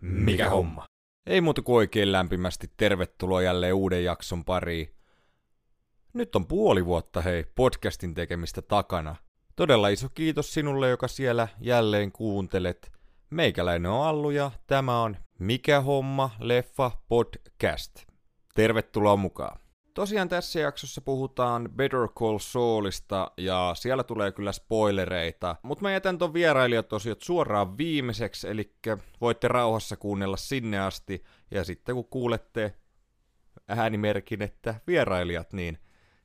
Mikä homma? Ei muuta kuin oikein lämpimästi tervetuloa jälleen uuden jakson pariin. Nyt on puoli vuotta hei podcastin tekemistä takana. Todella iso kiitos sinulle, joka siellä jälleen kuuntelet. Meikäläinen on Allu ja tämä on Mikä homma leffa podcast. Tervetuloa mukaan. Tosiaan tässä jaksossa puhutaan Better Call Saulista ja siellä tulee kyllä spoilereita, mutta mä jätän ton vierailijatosiot suoraan viimeiseksi, eli voitte rauhassa kuunnella sinne asti ja sitten kun kuulette äänimerkin, että vierailijat, niin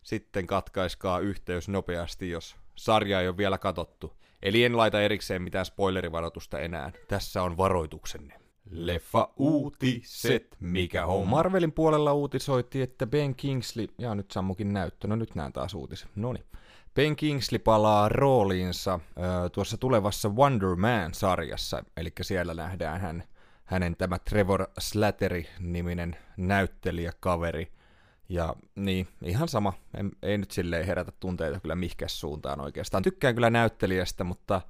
sitten katkaiskaa yhteys nopeasti, jos sarja ei ole vielä katottu. Eli en laita erikseen mitään spoilerivaroitusta enää. Tässä on varoituksenne. Leffa uutiset, mikä on? Marvelin puolella uutisoitiin, että Ben Kingsley, ja nyt sammukin näyttö, no nyt näen taas uutisen, noni. Ben Kingsley palaa rooliinsa äh, tuossa tulevassa Wonder Man-sarjassa, eli siellä nähdään hän, hänen tämä Trevor Slattery-niminen näyttelijäkaveri. Ja niin, ihan sama, ei, ei nyt silleen herätä tunteita kyllä mihkäs suuntaan oikeastaan. Tykkään kyllä näyttelijästä, mutta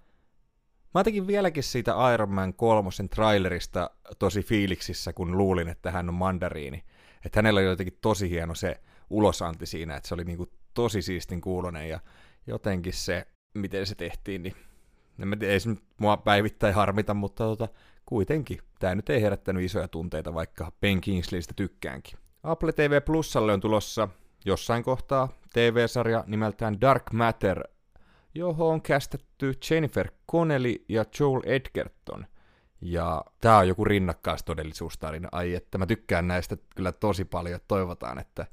Mä tekin vieläkin siitä Iron Man kolmosen trailerista tosi fiiliksissä, kun luulin, että hän on mandariini. Että hänellä oli jotenkin tosi hieno se ulosanti siinä, että se oli niinku tosi siistin kuulonen ja jotenkin se, miten se tehtiin, niin en mä tiedä, ei se nyt mua päivittäin harmita, mutta tota, kuitenkin. Tämä nyt ei herättänyt isoja tunteita, vaikka Ben Kingsleystä tykkäänkin. Apple TV Plusalle on tulossa jossain kohtaa TV-sarja nimeltään Dark Matter johon on kästetty Jennifer Connelly ja Joel Edgerton. Ja tää on joku rinnakkaistodellisuustarina. Ai, että mä tykkään näistä kyllä tosi paljon. Toivotaan, että,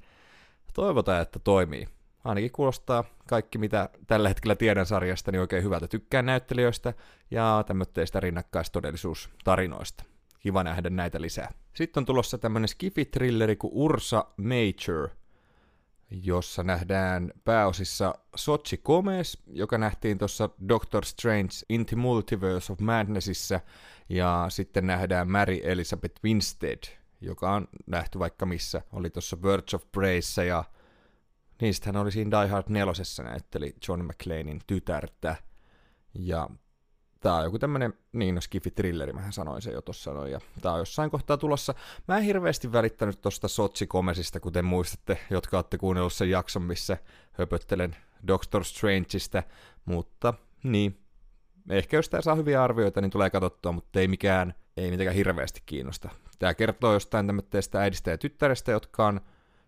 toivotaan, että toimii. Ainakin kuulostaa kaikki, mitä tällä hetkellä tiedän sarjasta, niin oikein hyvältä. Tykkään näyttelijöistä ja tämmöistä rinnakkaistodellisuustarinoista. Kiva nähdä näitä lisää. Sitten on tulossa tämmönen skifi-trilleri kuin Ursa Major – jossa nähdään pääosissa Sochi Gomez, joka nähtiin tuossa Doctor Strange Into Multiverse of Madnessissa, ja sitten nähdään Mary Elizabeth Winstead, joka on nähty vaikka missä, oli tuossa Birds of Preyssä, ja niistä hän oli siinä Die Hard 4. näytteli John McClanein tytärtä, ja tää on joku tämmönen, niin no skifi-trilleri, mähän sanoin se jo tossa noin, ja tää on jossain kohtaa tulossa. Mä en hirveästi välittänyt tosta Sotsi-komesista, kuten muistatte, jotka olette kuunnellut sen jakson, missä höpöttelen Doctor Strangeista, mutta niin, ehkä jos tää saa hyviä arvioita, niin tulee katsottua, mutta ei mikään, ei mitenkään hirveästi kiinnosta. Tää kertoo jostain tämmöistä äidistä ja tyttärestä, jotka on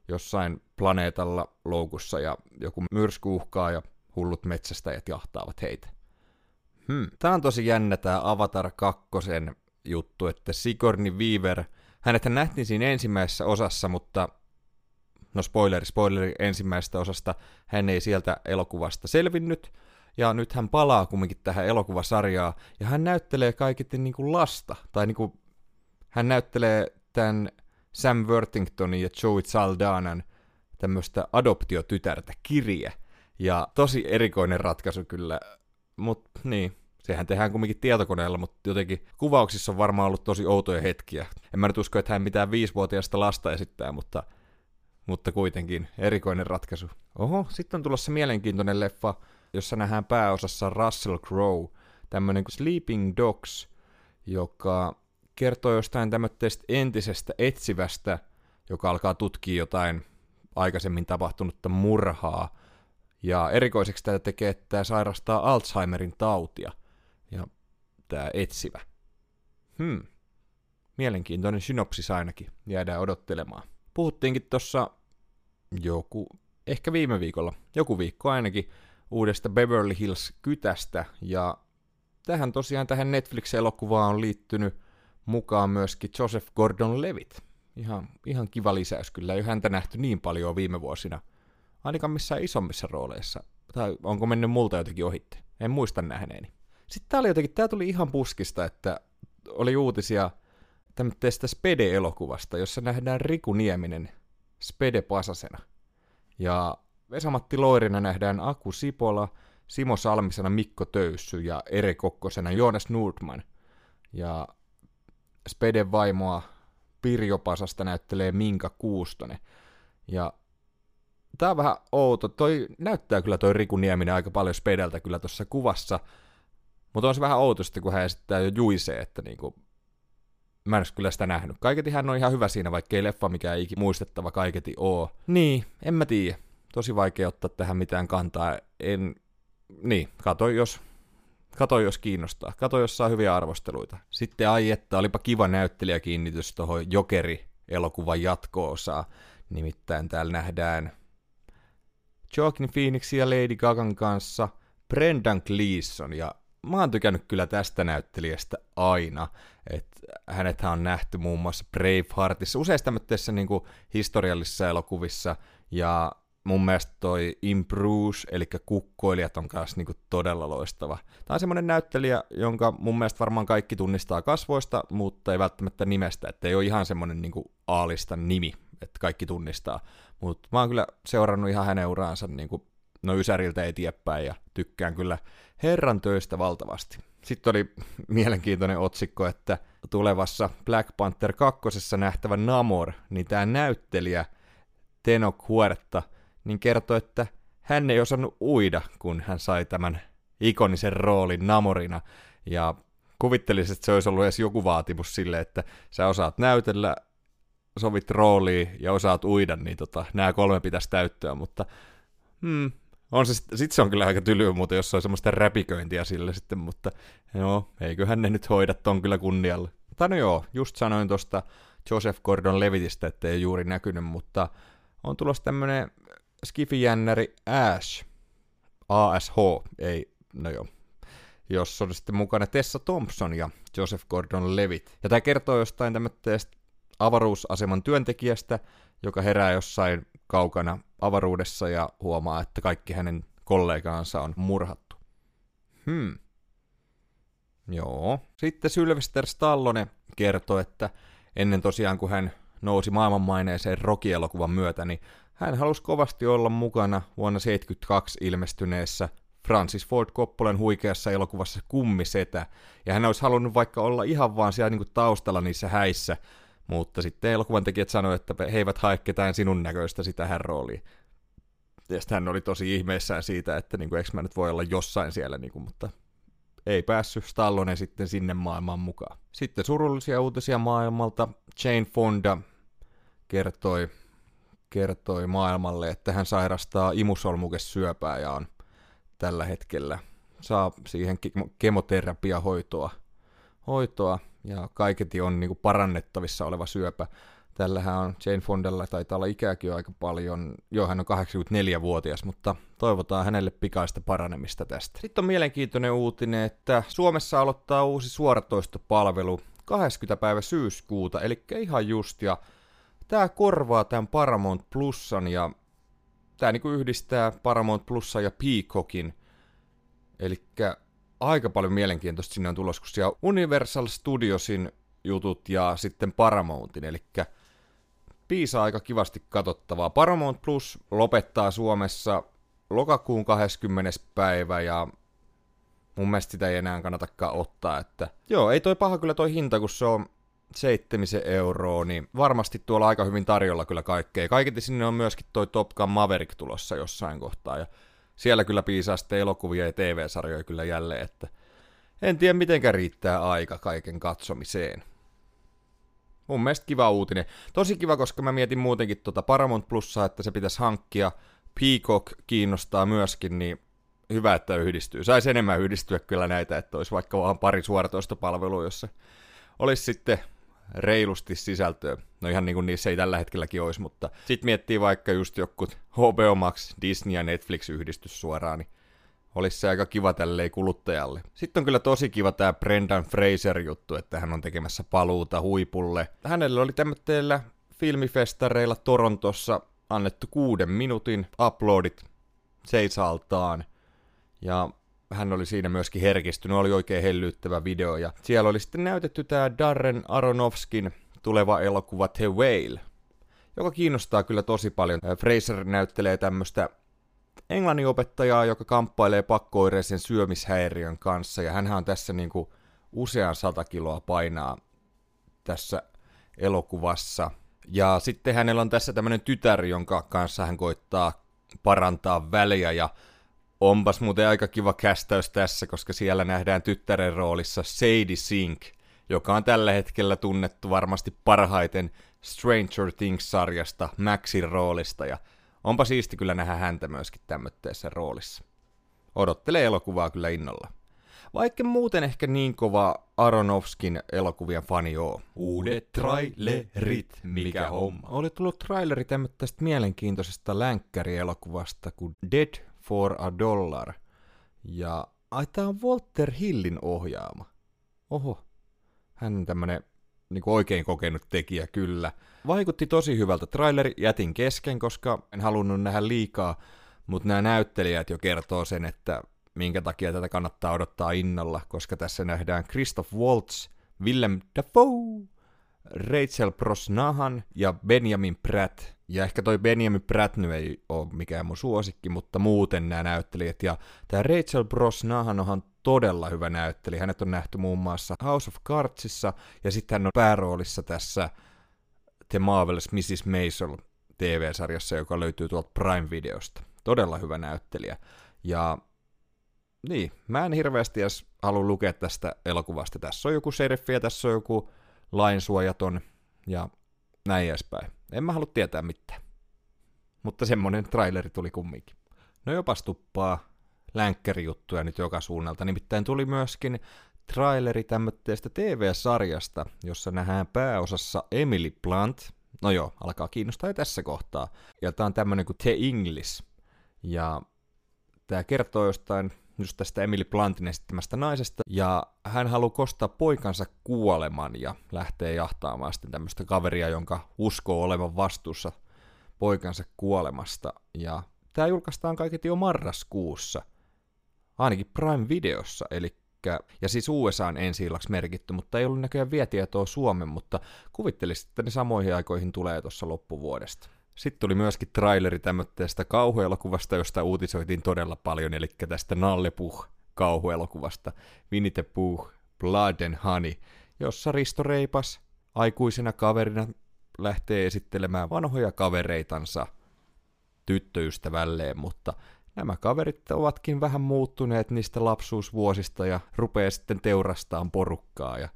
jossain planeetalla loukussa ja joku myrsky uhkaa ja hullut metsästäjät jahtaavat heitä. Hmm. Tämä on tosi jännä tämä Avatar 2 juttu, että Sigourney Weaver, hänet nähtiin siinä ensimmäisessä osassa, mutta no spoileri, spoileri ensimmäisestä osasta, hän ei sieltä elokuvasta selvinnyt, ja nyt hän palaa kumminkin tähän elokuvasarjaan, ja hän näyttelee kaiketi niin kuin lasta, tai niin kuin, hän näyttelee tämän Sam Worthingtonin ja Joey Saldanan tämmöistä adoptiotytärtä, kirje, ja tosi erikoinen ratkaisu kyllä mutta niin, sehän tehdään kumminkin tietokoneella, mutta jotenkin kuvauksissa on varmaan ollut tosi outoja hetkiä. En mä nyt usko, että hän mitään viisivuotiaista lasta esittää, mutta, mutta kuitenkin erikoinen ratkaisu. Oho, sitten on tulossa mielenkiintoinen leffa, jossa nähdään pääosassa Russell Crowe, tämmöinen kuin Sleeping Dogs, joka kertoo jostain tämmöistä entisestä etsivästä, joka alkaa tutkia jotain aikaisemmin tapahtunutta murhaa, ja erikoiseksi tätä tekee, että tämä sairastaa Alzheimerin tautia. Ja tämä etsivä. Hmm. Mielenkiintoinen synopsis ainakin. Jäädään odottelemaan. Puhuttiinkin tuossa joku, ehkä viime viikolla, joku viikko ainakin, uudesta Beverly Hills-kytästä. Ja tähän tosiaan tähän Netflix-elokuvaan on liittynyt mukaan myöskin Joseph Gordon-Levitt. Ihan, ihan kiva lisäys kyllä, ei häntä nähty niin paljon viime vuosina – ainakaan missään isommissa rooleissa. Tai onko mennyt multa jotenkin ohitte? En muista nähneeni. Sitten tää oli jotenkin, tää tuli ihan puskista, että oli uutisia tämmöistä Spede-elokuvasta, jossa nähdään Riku Nieminen Spede Pasasena. Ja Vesamatti Loirina nähdään Aku Sipola, Simo Salmisena Mikko Töyssy ja Ere Kokkosena Joonas Nordman. Ja Speden vaimoa Pirjo Pasasta näyttelee Minka Kuustonen. Ja Tää on vähän outo. Toi näyttää kyllä toi Riku Nieminen aika paljon spedeltä kyllä tuossa kuvassa. Mutta on se vähän outo sitten, kun hän esittää jo juisee, että niinku, mä en kyllä sitä nähnyt. Kaiketi hän on ihan hyvä siinä, vaikka ei leffa mikään iki muistettava kaiketi oo. Niin, en mä tiedä. Tosi vaikea ottaa tähän mitään kantaa. En, niin, kato jos, kato jos kiinnostaa. Kato jos saa hyviä arvosteluita. Sitten ai että, olipa kiva näyttelijäkiinnitys tuohon Jokeri-elokuvan jatko-osaa. Nimittäin täällä nähdään Joaquin Phoenix ja Lady Gagan kanssa Brendan Gleeson, ja mä oon tykännyt kyllä tästä näyttelijästä aina, että hänet on nähty muun muassa Braveheartissa, useissa tämmöisissä niin historiallisissa elokuvissa, ja mun mielestä toi In Bruce, eli kukkoilijat on kanssa niinku todella loistava. Tämä on semmoinen näyttelijä, jonka mun mielestä varmaan kaikki tunnistaa kasvoista, mutta ei välttämättä nimestä, että ei ole ihan semmoinen niinku aalista nimi, että kaikki tunnistaa. Mutta mä oon kyllä seurannut ihan hänen uraansa niinku, no Ysäriltä eteenpäin ja tykkään kyllä herran töistä valtavasti. Sitten oli mielenkiintoinen otsikko, että tulevassa Black Panther 2. nähtävä Namor, niin tämä näyttelijä Tenok Huerta, niin kertoi, että hän ei osannut uida, kun hän sai tämän ikonisen roolin Namorina. Ja kuvittelisin, että se olisi ollut edes joku vaatimus sille, että sä osaat näytellä, sovit rooliin ja osaat uida, niin tota, nämä kolme pitäisi täyttyä, mutta hmm, on se, sit se on kyllä aika tylyä muuten, jos on semmoista räpiköintiä sille sitten, mutta joo, eiköhän ne nyt hoida ton kyllä kunnialle. Tai no joo, just sanoin tuosta Joseph Gordon-Levitistä, ettei juuri näkynyt, mutta on tulossa tämmönen skifijännäri Ash, ASH, ei, no joo, jos on sitten mukana Tessa Thompson ja Joseph Gordon-Levitt. Ja tämä kertoo jostain tämmöistä avaruusaseman työntekijästä, joka herää jossain kaukana avaruudessa ja huomaa, että kaikki hänen kollegaansa on murhattu. Hmm. Joo. Sitten Sylvester Stallone kertoi, että ennen tosiaan kun hän nousi maailmanmaineeseen Rocky-elokuvan myötä, niin hän halusi kovasti olla mukana vuonna 1972 ilmestyneessä Francis Ford Coppolan huikeassa elokuvassa Kummisetä, ja hän olisi halunnut vaikka olla ihan vaan siellä niin kuin taustalla niissä häissä, mutta sitten elokuvan tekijät sanoivat, että he eivät hae ketään sinun näköistä sitä hän rooliin. Ja sitten hän oli tosi ihmeissään siitä, että niin kuin, eikö mä nyt voi olla jossain siellä, niin kuin, mutta ei päässyt Stallone sitten sinne maailmaan mukaan. Sitten surullisia uutisia maailmalta. Jane Fonda kertoi, kertoi maailmalle, että hän sairastaa imusolmukesyöpää ja on tällä hetkellä saa siihen kemoterapiahoitoa hoitoa ja kaiketi on niin kuin parannettavissa oleva syöpä. Tällähän on Jane Fondella, taitaa olla ikääkin aika paljon, joo hän on 84-vuotias, mutta toivotaan hänelle pikaista paranemista tästä. Sitten on mielenkiintoinen uutinen, että Suomessa aloittaa uusi suoratoistopalvelu 20. päivä syyskuuta, eli ihan just, ja tämä korvaa tämän Paramount Plusan, ja tämä niinku yhdistää Paramount Plusan ja Peacockin, eli aika paljon mielenkiintoista sinne on tulossa, kun siellä Universal Studiosin jutut ja sitten Paramountin, eli piisaa aika kivasti katsottavaa. Paramount Plus lopettaa Suomessa lokakuun 20. päivä ja mun mielestä sitä ei enää kannatakaan ottaa, että joo, ei toi paha kyllä toi hinta, kun se on seitsemisen euroa, niin varmasti tuolla aika hyvin tarjolla kyllä kaikkea. Kaiketi sinne on myöskin toi Top Gun Maverick tulossa jossain kohtaa, ja siellä kyllä piisaa sitten elokuvia ja TV-sarjoja kyllä jälleen, että en tiedä mitenkä riittää aika kaiken katsomiseen. Mun mielestä kiva uutinen. Tosi kiva, koska mä mietin muutenkin tuota Paramount Plussaa, että se pitäisi hankkia. Peacock kiinnostaa myöskin, niin hyvä, että yhdistyy. Saisi enemmän yhdistyä kyllä näitä, että olisi vaikka vaan pari suoratoistopalvelua, jossa olisi sitten reilusti sisältöä. No ihan niin kuin niissä ei tällä hetkelläkin olisi, mutta sitten miettii vaikka just joku HBO Max, Disney ja Netflix yhdistys suoraan, niin olisi se aika kiva tälleen kuluttajalle. Sitten on kyllä tosi kiva tämä Brendan Fraser-juttu, että hän on tekemässä paluuta huipulle. Hänelle oli tämmöillä filmifestareilla Torontossa annettu kuuden minuutin uploadit seisaltaan. Ja hän oli siinä myöskin herkistynyt, oli oikein hellyttävä video. Ja siellä oli sitten näytetty tämä Darren Aronofskin tuleva elokuva The Whale, joka kiinnostaa kyllä tosi paljon. Fraser näyttelee tämmöistä englannin opettajaa, joka kamppailee pakkooireisen syömishäiriön kanssa, ja hän on tässä niin kuin usean sata kiloa painaa tässä elokuvassa. Ja sitten hänellä on tässä tämmöinen tytär, jonka kanssa hän koittaa parantaa väliä, ja Onpas muuten aika kiva kästäys tässä, koska siellä nähdään tyttären roolissa Sadie Sink, joka on tällä hetkellä tunnettu varmasti parhaiten Stranger Things-sarjasta Maxin roolista, ja onpa siisti kyllä nähdä häntä myöskin tämmöisessä roolissa. Odottelee elokuvaa kyllä innolla. Vaikka muuten ehkä niin kova Aronofskin elokuvien fani oo. Uudet trailerit, mikä homma. Oli tullut traileri tämmöistä mielenkiintoisesta länkkärielokuvasta kuin Dead for a Dollar. Ja ai on Walter Hillin ohjaama. Oho, hän on tämmönen niin oikein kokenut tekijä kyllä. Vaikutti tosi hyvältä. Traileri jätin kesken, koska en halunnut nähdä liikaa, mutta nämä näyttelijät jo kertoo sen, että minkä takia tätä kannattaa odottaa innolla, koska tässä nähdään Christoph Waltz, Willem Dafoe, Rachel Brosnahan ja Benjamin Pratt. Ja ehkä toi Benjamin Pratt nyt ei ole mikään mun suosikki, mutta muuten nämä näyttelijät. Ja tämä Rachel Brosnahan onhan todella hyvä näyttelijä. Hänet on nähty muun muassa House of Cardsissa, ja sitten hän on pääroolissa tässä The Marvelous Mrs. Maisel TV-sarjassa, joka löytyy tuolta Prime-videosta. Todella hyvä näyttelijä. Ja niin, mä en hirveästi edes halua lukea tästä elokuvasta. Tässä on joku seriffi ja tässä on joku lainsuojaton ja näin edespäin. En mä halua tietää mitään. Mutta semmonen traileri tuli kumminkin. No jopas tuppaa länkkärijuttuja nyt joka suunnalta. Nimittäin tuli myöskin traileri tämmöistä TV-sarjasta, jossa nähdään pääosassa Emily Blunt. No joo, alkaa kiinnostaa jo tässä kohtaa. Ja tää on tämmönen kuin The English. Ja tää kertoo jostain just tästä Emily Blantin esittämästä naisesta, ja hän haluaa kostaa poikansa kuoleman ja lähtee jahtaamaan sitten tämmöistä kaveria, jonka uskoo olevan vastuussa poikansa kuolemasta. Ja tämä julkaistaan kaiketi jo marraskuussa, ainakin Prime-videossa, eli ja siis USA on ensi merkitty, mutta ei ollut näköjään vielä Suomen, mutta kuvittelisin, että ne samoihin aikoihin tulee tuossa loppuvuodesta. Sitten tuli myöskin traileri tämmöistä kauhuelokuvasta, josta uutisoitiin todella paljon, eli tästä Nallepuh kauhuelokuvasta, Winnie the Pooh, Blood and Honey, jossa Risto Reipas aikuisena kaverina lähtee esittelemään vanhoja kavereitansa tyttöystävälleen, mutta nämä kaverit ovatkin vähän muuttuneet niistä lapsuusvuosista ja rupeaa sitten teurastaan porukkaa ja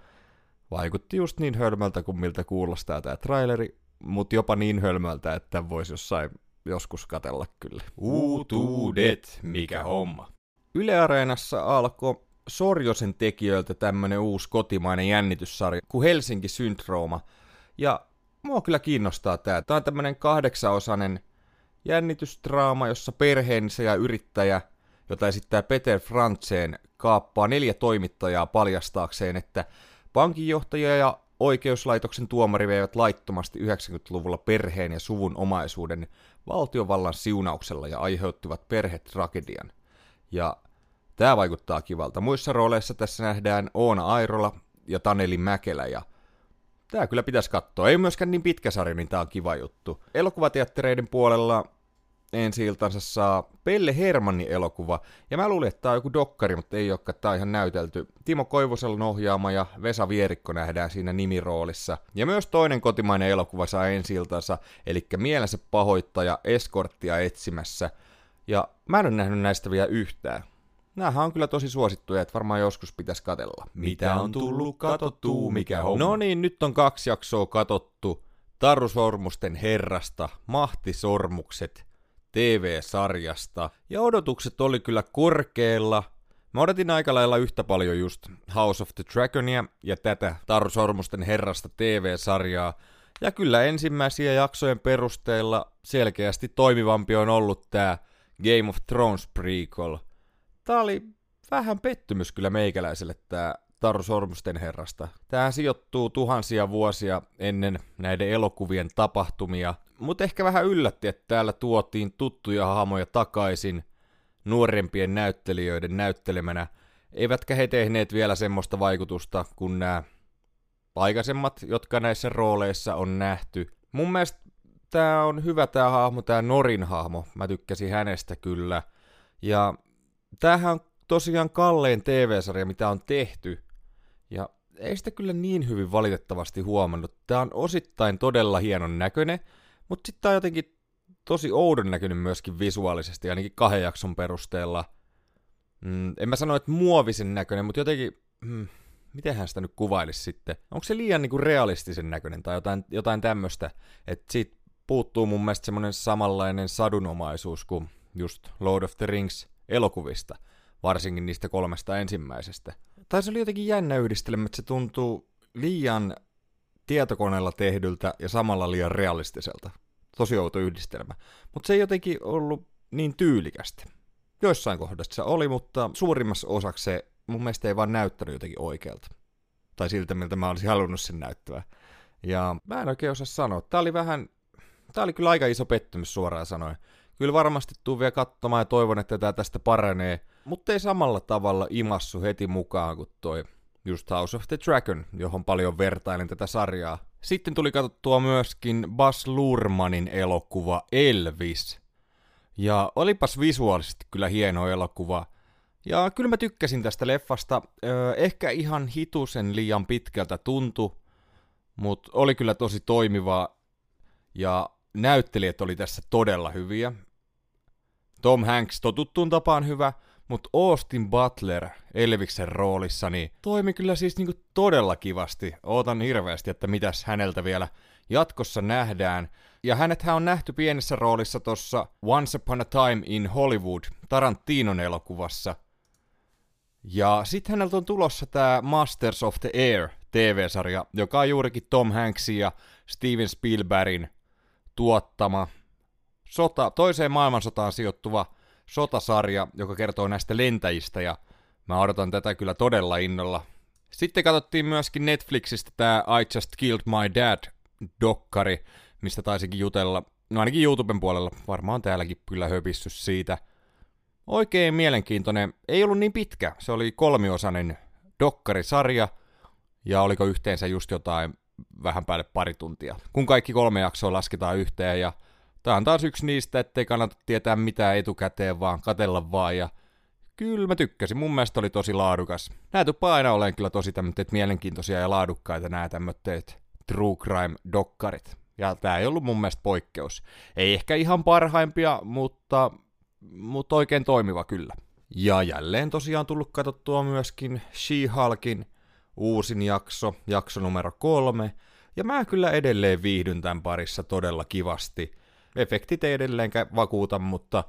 vaikutti just niin hölmältä kuin miltä kuulostaa tämä traileri, mutta jopa niin hölmöltä, että voisi jossain joskus katella kyllä. Uutuudet, mikä homma. Yle Areenassa alkoi Sorjosen tekijöiltä tämmönen uusi kotimainen jännityssarja kuin Helsinki Syndrooma. Ja mua kyllä kiinnostaa tää. Tää on tämmönen kahdeksaosainen jännitysdraama, jossa perheensä ja yrittäjä, jota esittää Peter Frantzen, kaappaa neljä toimittajaa paljastaakseen, että pankinjohtaja ja oikeuslaitoksen tuomari veivät laittomasti 90-luvulla perheen ja suvun omaisuuden valtiovallan siunauksella ja aiheuttivat perhetragedian. Ja tämä vaikuttaa kivalta. Muissa rooleissa tässä nähdään Oona Airola ja Taneli Mäkelä ja Tämä kyllä pitäisi katsoa. Ei myöskään niin pitkä sarja, niin tämä on kiva juttu. Elokuvateattereiden puolella ensi iltansa saa Pelle Hermannin elokuva. Ja mä luulin, että tämä on joku dokkari, mutta ei olekaan, tämä on ihan näytelty. Timo Koivuselon ohjaama ja Vesa Vierikko nähdään siinä nimiroolissa. Ja myös toinen kotimainen elokuva saa ensi iltansa, eli Mielensä pahoittaja eskorttia etsimässä. Ja mä en ole nähnyt näistä vielä yhtään. Nämähän on kyllä tosi suosittuja, että varmaan joskus pitäisi katella. Mitä on tullut katottu, mikä homma? No niin, nyt on kaksi jaksoa katottu. Taru Sormusten herrasta, Mahtisormukset TV-sarjasta. Ja odotukset oli kyllä korkealla. Mä odotin aika lailla yhtä paljon just House of the Dragonia ja tätä Taru Sormusten herrasta TV-sarjaa. Ja kyllä ensimmäisiä jaksojen perusteella selkeästi toimivampi on ollut tää Game of Thrones prequel. Tää oli vähän pettymys kyllä meikäläiselle tää Taru Sormusten herrasta. Tähän sijoittuu tuhansia vuosia ennen näiden elokuvien tapahtumia, mutta ehkä vähän yllätti, että täällä tuotiin tuttuja hahmoja takaisin nuorempien näyttelijöiden näyttelemänä, eivätkä he tehneet vielä semmoista vaikutusta kuin nämä aikaisemmat, jotka näissä rooleissa on nähty. Mun mielestä tämä on hyvä tämä hahmo, tämä Norin hahmo, mä tykkäsin hänestä kyllä. Ja tämähän on tosiaan kallein TV-sarja, mitä on tehty, ja ei sitä kyllä niin hyvin valitettavasti huomannut. Tämä on osittain todella hienon näköinen, mutta sitten tämä on jotenkin tosi oudon näkynyt myöskin visuaalisesti, ainakin kahden jakson perusteella. Mm, en mä sano, että muovisen näköinen, mutta jotenkin, mm, miten sitä nyt kuvailisi sitten? Onko se liian niinku realistisen näköinen tai jotain, jotain tämmöistä, että siitä puuttuu mun mielestä semmoinen samanlainen sadunomaisuus kuin just Lord of the Rings elokuvista, varsinkin niistä kolmesta ensimmäisestä. Tai se oli jotenkin jännä yhdistelmä, että se tuntuu liian tietokoneella tehdyltä ja samalla liian realistiselta. Tosi outo yhdistelmä. Mutta se ei jotenkin ollut niin tyylikästä. Joissain kohdassa se oli, mutta suurimmassa osaksi se mun mielestä ei vaan näyttänyt jotenkin oikealta. Tai siltä, miltä mä olisin halunnut sen näyttävää. Ja mä en oikein osaa sanoa. Tää oli vähän, tää oli kyllä aika iso pettymys suoraan sanoen. Kyllä varmasti tuu vielä katsomaan ja toivon, että tämä tästä paranee, mutta ei samalla tavalla imassu heti mukaan kuin toi just House of the Dragon, johon paljon vertailin tätä sarjaa. Sitten tuli katsottua myöskin Bas Lurmanin elokuva Elvis. Ja olipas visuaalisesti kyllä hieno elokuva. Ja kyllä mä tykkäsin tästä leffasta. Ehkä ihan hitusen liian pitkältä tuntu, mutta oli kyllä tosi toimiva. Ja näyttelijät oli tässä todella hyviä. Tom Hanks totuttuun tapaan hyvä, mutta Austin Butler Elviksen roolissa niin toimi kyllä siis niinku todella kivasti. Ootan hirveästi, että mitäs häneltä vielä jatkossa nähdään. Ja hänethän on nähty pienessä roolissa tuossa Once Upon a Time in Hollywood Tarantinon elokuvassa. Ja sitten häneltä on tulossa tämä Masters of the Air TV-sarja, joka on juurikin Tom Hanksin ja Steven Spielbergin tuottama sota, toiseen maailmansotaan sijoittuva sotasarja, joka kertoo näistä lentäjistä, ja mä odotan tätä kyllä todella innolla. Sitten katsottiin myöskin Netflixistä tämä I Just Killed My Dad-dokkari, mistä taisinkin jutella, no ainakin YouTuben puolella, varmaan täälläkin kyllä höpissy siitä. Oikein mielenkiintoinen, ei ollut niin pitkä, se oli kolmiosainen dokkarisarja, ja oliko yhteensä just jotain vähän päälle pari tuntia. Kun kaikki kolme jaksoa lasketaan yhteen ja Tämä on taas yksi niistä, ettei kannata tietää mitään etukäteen, vaan katella vaan ja kyllä mä tykkäsin. Mun mielestä oli tosi laadukas. Nää tuppaa aina olen kyllä tosi tämmöiset mielenkiintoisia ja laadukkaita nämä tämmöiset true crime-dokkarit. Ja tää ei ollut mun mielestä poikkeus. Ei ehkä ihan parhaimpia, mutta, mutta oikein toimiva kyllä. Ja jälleen tosiaan tullut katsottua myöskin She-Hulkin uusin jakso, jakso numero kolme. Ja mä kyllä edelleen viihdyn tämän parissa todella kivasti efektit ei edelleenkään vakuuta, mutta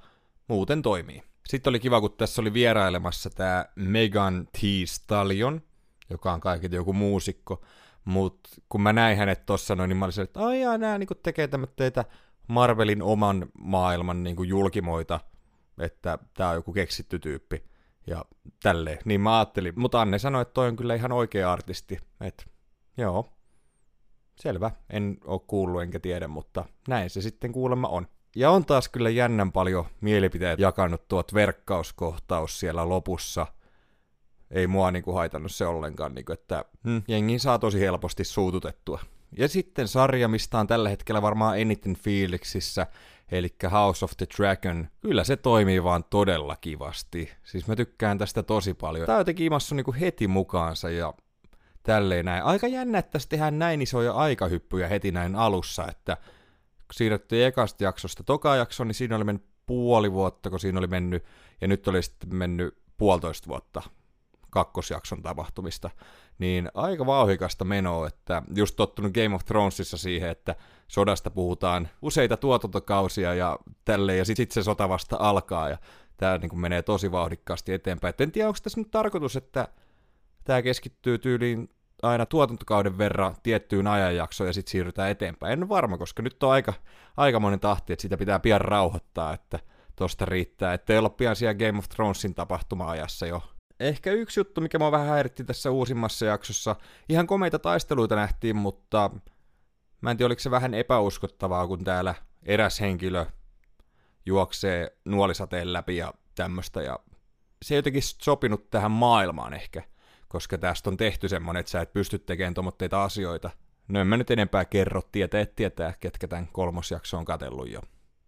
muuten toimii. Sitten oli kiva, kun tässä oli vierailemassa tämä Megan T. Stallion, joka on kaiket joku muusikko, mutta kun mä näin hänet tossa noin, niin mä olisin, että ai nää niin tekee tämmöitä Marvelin oman maailman niin julkimoita, että tää on joku keksitty tyyppi ja tälleen. Niin mä ajattelin, mutta Anne sanoi, että toi on kyllä ihan oikea artisti, että joo, Selvä, en ole kuullut enkä tiedä, mutta näin se sitten kuulemma on. Ja on taas kyllä jännän paljon mielipiteet jakanut tuot verkkauskohtaus siellä lopussa. Ei mua niinku haitannut se ollenkaan, niinku, että hm, jengi saa tosi helposti suututettua. Ja sitten sarja, mistä on tällä hetkellä varmaan eniten fiiliksissä, eli House of the Dragon. Kyllä se toimii vaan todella kivasti. Siis mä tykkään tästä tosi paljon. Tää on jotenkin niinku heti mukaansa ja tälleen näin. Aika jännä, että tässä tehdään näin isoja aikahyppyjä heti näin alussa, että kun siirryttiin ekasta jaksosta toka jakso, niin siinä oli mennyt puoli vuotta, kun siinä oli mennyt, ja nyt oli sitten mennyt puolitoista vuotta kakkosjakson tapahtumista, niin aika vauhikasta menoa, että just tottunut Game of Thronesissa siihen, että sodasta puhutaan useita tuotantokausia ja tälleen, ja sitten sit se sota vasta alkaa, ja tämä niin menee tosi vauhdikkaasti eteenpäin. Et en tiedä, onko tässä nyt tarkoitus, että tämä keskittyy tyyliin aina tuotantokauden verran tiettyyn ajanjaksoon ja sitten siirrytään eteenpäin. En ole varma, koska nyt on aika, aika monen tahti, että sitä pitää pian rauhoittaa, että tosta riittää, ettei olla pian siellä Game of Thronesin tapahtuma-ajassa jo. Ehkä yksi juttu, mikä mua vähän häiritti tässä uusimmassa jaksossa, ihan komeita taisteluita nähtiin, mutta mä en tiedä, oliko se vähän epäuskottavaa, kun täällä eräs henkilö juoksee nuolisateen läpi ja tämmöistä, ja se ei jotenkin sopinut tähän maailmaan ehkä koska tästä on tehty semmonen, että sä et pysty tekemään tomotteita asioita. No en mä nyt enempää kerro, tietää, et tietää, ketkä tämän kolmosjakso on katellut jo.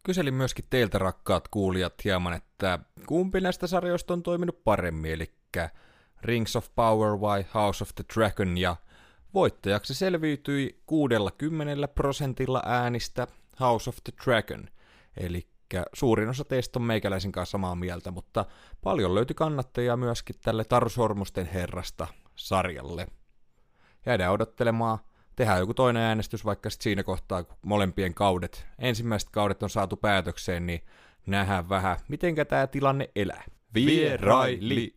Kyselin myöskin teiltä rakkaat kuulijat hieman, että kumpi näistä sarjoista on toiminut paremmin, eli Rings of Power vai House of the Dragon, ja voittajaksi selviytyi 60 prosentilla äänistä House of the Dragon. Eli suurin osa teistä on meikäläisen kanssa samaa mieltä, mutta paljon löytyi kannattajia myöskin tälle Taru Sormusten herrasta sarjalle. Jäädään odottelemaan, tehdään joku toinen äänestys vaikka siinä kohtaa, kun molempien kaudet, ensimmäiset kaudet on saatu päätökseen, niin nähdään vähän, mitenkä tämä tilanne elää. Vieraili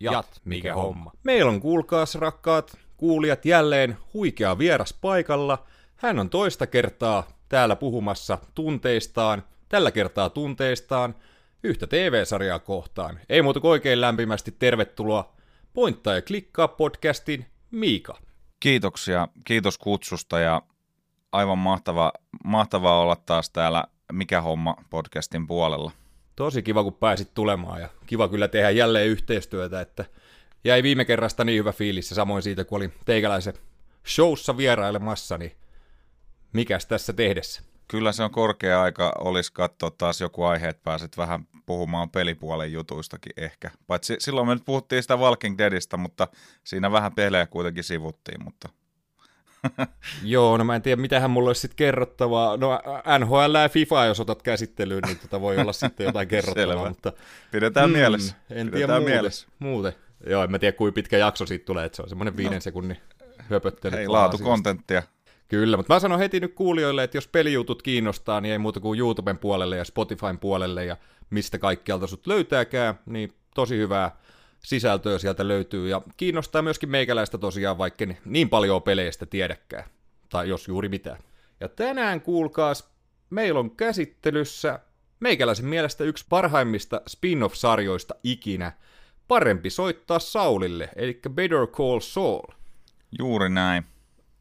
jat, mikä homma. Meillä on kuulkaas rakkaat kuulijat jälleen huikea vieras paikalla. Hän on toista kertaa täällä puhumassa tunteistaan, tällä kertaa tunteistaan, yhtä TV-sarjaa kohtaan. Ei muuta kuin oikein lämpimästi tervetuloa Pointtaa ja klikkaa podcastin Miika. Kiitoksia, kiitos kutsusta ja aivan mahtava, mahtavaa olla taas täällä Mikä homma podcastin puolella. Tosi kiva, kun pääsit tulemaan ja kiva kyllä tehdä jälleen yhteistyötä, että jäi viime kerrasta niin hyvä fiilis ja samoin siitä, kun oli teikäläisen showssa vierailemassa, niin mikäs tässä tehdessä? Kyllä se on korkea aika, olisi katsoa taas joku aihe, että pääset vähän puhumaan pelipuolen jutuistakin ehkä. Paitsi silloin me nyt puhuttiin sitä Walking Deadistä, mutta siinä vähän pelejä kuitenkin sivuttiin, mutta Joo, no mä en tiedä, mitähän mulla olisi sitten kerrottavaa. No NHL ja FIFA, jos otat käsittelyyn, niin tota voi olla sitten jotain kerrottavaa. Selvä. Mutta... Pidetään mm, mielessä. En Pidetään tiedä mielessä. muuten. Joo, en mä tiedä, kuinka pitkä jakso siitä tulee, että se on semmoinen viiden no. sekunnin höpöttely. Hei, laatu kontenttia. Kyllä, mutta mä sanon heti nyt kuulijoille, että jos pelijutut kiinnostaa, niin ei muuta kuin YouTuben puolelle ja Spotifyn puolelle ja mistä kaikkialta sut löytääkään, niin tosi hyvää sisältöä sieltä löytyy. Ja kiinnostaa myöskin meikäläistä tosiaan, vaikka niin paljon peleistä tiedäkään. Tai jos juuri mitään. Ja tänään kuulkaas, meillä on käsittelyssä meikäläisen mielestä yksi parhaimmista spin-off-sarjoista ikinä. Parempi soittaa Saulille, eli Better Call Saul. Juuri näin.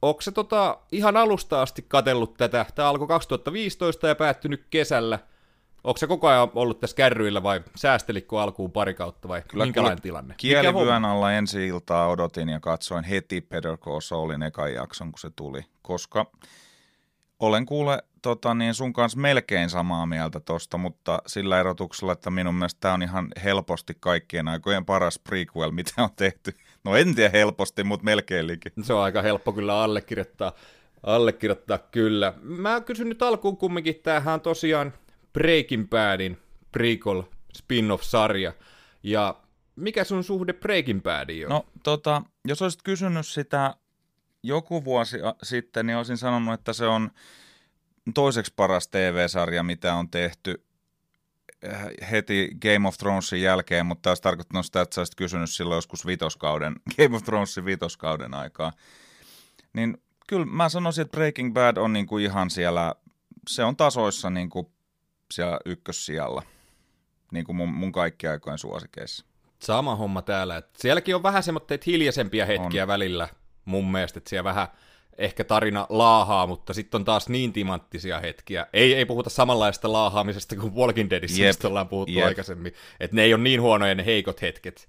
Onko se tota, ihan alusta asti katellut tätä? Tämä alkoi 2015 ja päättynyt kesällä – Onko se koko ajan ollut tässä kärryillä vai säästelikko alkuun pari kautta vai kyllä, minkälainen tilanne? Kielivyön alla ensi iltaa odotin ja katsoin heti Peter Call Saulin ekan jakson, kun se tuli, koska olen kuule tota, niin sun kanssa melkein samaa mieltä tosta, mutta sillä erotuksella, että minun mielestä tämä on ihan helposti kaikkien aikojen paras prequel, mitä on tehty. No en tiedä helposti, mutta melkein liikin. Se on aika helppo kyllä allekirjoittaa. Allekirjoittaa kyllä. Mä kysyn nyt alkuun kumminkin, tämähän on tosiaan Breaking Badin prequel spin-off-sarja. Ja mikä sun suhde Breaking Badiin on? No tota, jos olisit kysynyt sitä joku vuosi sitten, niin olisin sanonut, että se on toiseksi paras TV-sarja, mitä on tehty heti Game of Thronesin jälkeen, mutta olisi tarkoittanut sitä, että sä olisit kysynyt silloin joskus vitoskauden, Game of Thronesin vitoskauden aikaa. Niin kyllä mä sanoisin, että Breaking Bad on niinku ihan siellä, se on tasoissa niinku siellä ykkössijalla, niin kuin mun, mun kaikki aikojen suosikeissa. Sama homma täällä. Sielläkin on vähän semmoitteita hiljaisempia hetkiä on. välillä mun mielestä, että siellä vähän ehkä tarina laahaa, mutta sitten on taas niin timanttisia hetkiä. Ei, ei puhuta samanlaista laahaamisesta kuin Walking Deadissä, yep. mistä ollaan puhuttu yep. aikaisemmin. Että ne ei ole niin huonoja ne heikot hetket.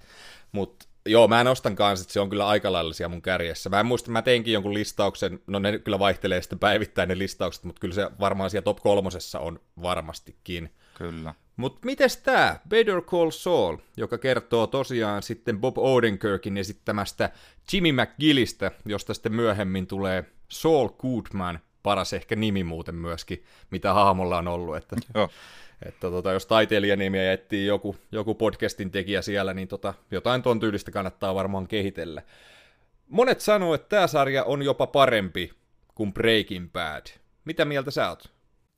Mutta joo, mä nostan kanssa, että se on kyllä aika lailla mun kärjessä. Mä en muista, mä teinkin jonkun listauksen, no ne kyllä vaihtelee sitten päivittäin ne listaukset, mutta kyllä se varmaan siellä top kolmosessa on varmastikin. Kyllä. Mutta mites tää Better Call Saul, joka kertoo tosiaan sitten Bob Odenkirkin esittämästä Jimmy McGillistä, josta sitten myöhemmin tulee Saul Goodman, paras ehkä nimi muuten myöskin, mitä hahmolla on ollut. Että Joo. Että tota, jos taiteilijanimiä etsii joku, joku podcastin tekijä siellä, niin tota, jotain ton tyylistä kannattaa varmaan kehitellä. Monet sanoo, että tämä sarja on jopa parempi kuin Breaking Bad. Mitä mieltä sä oot?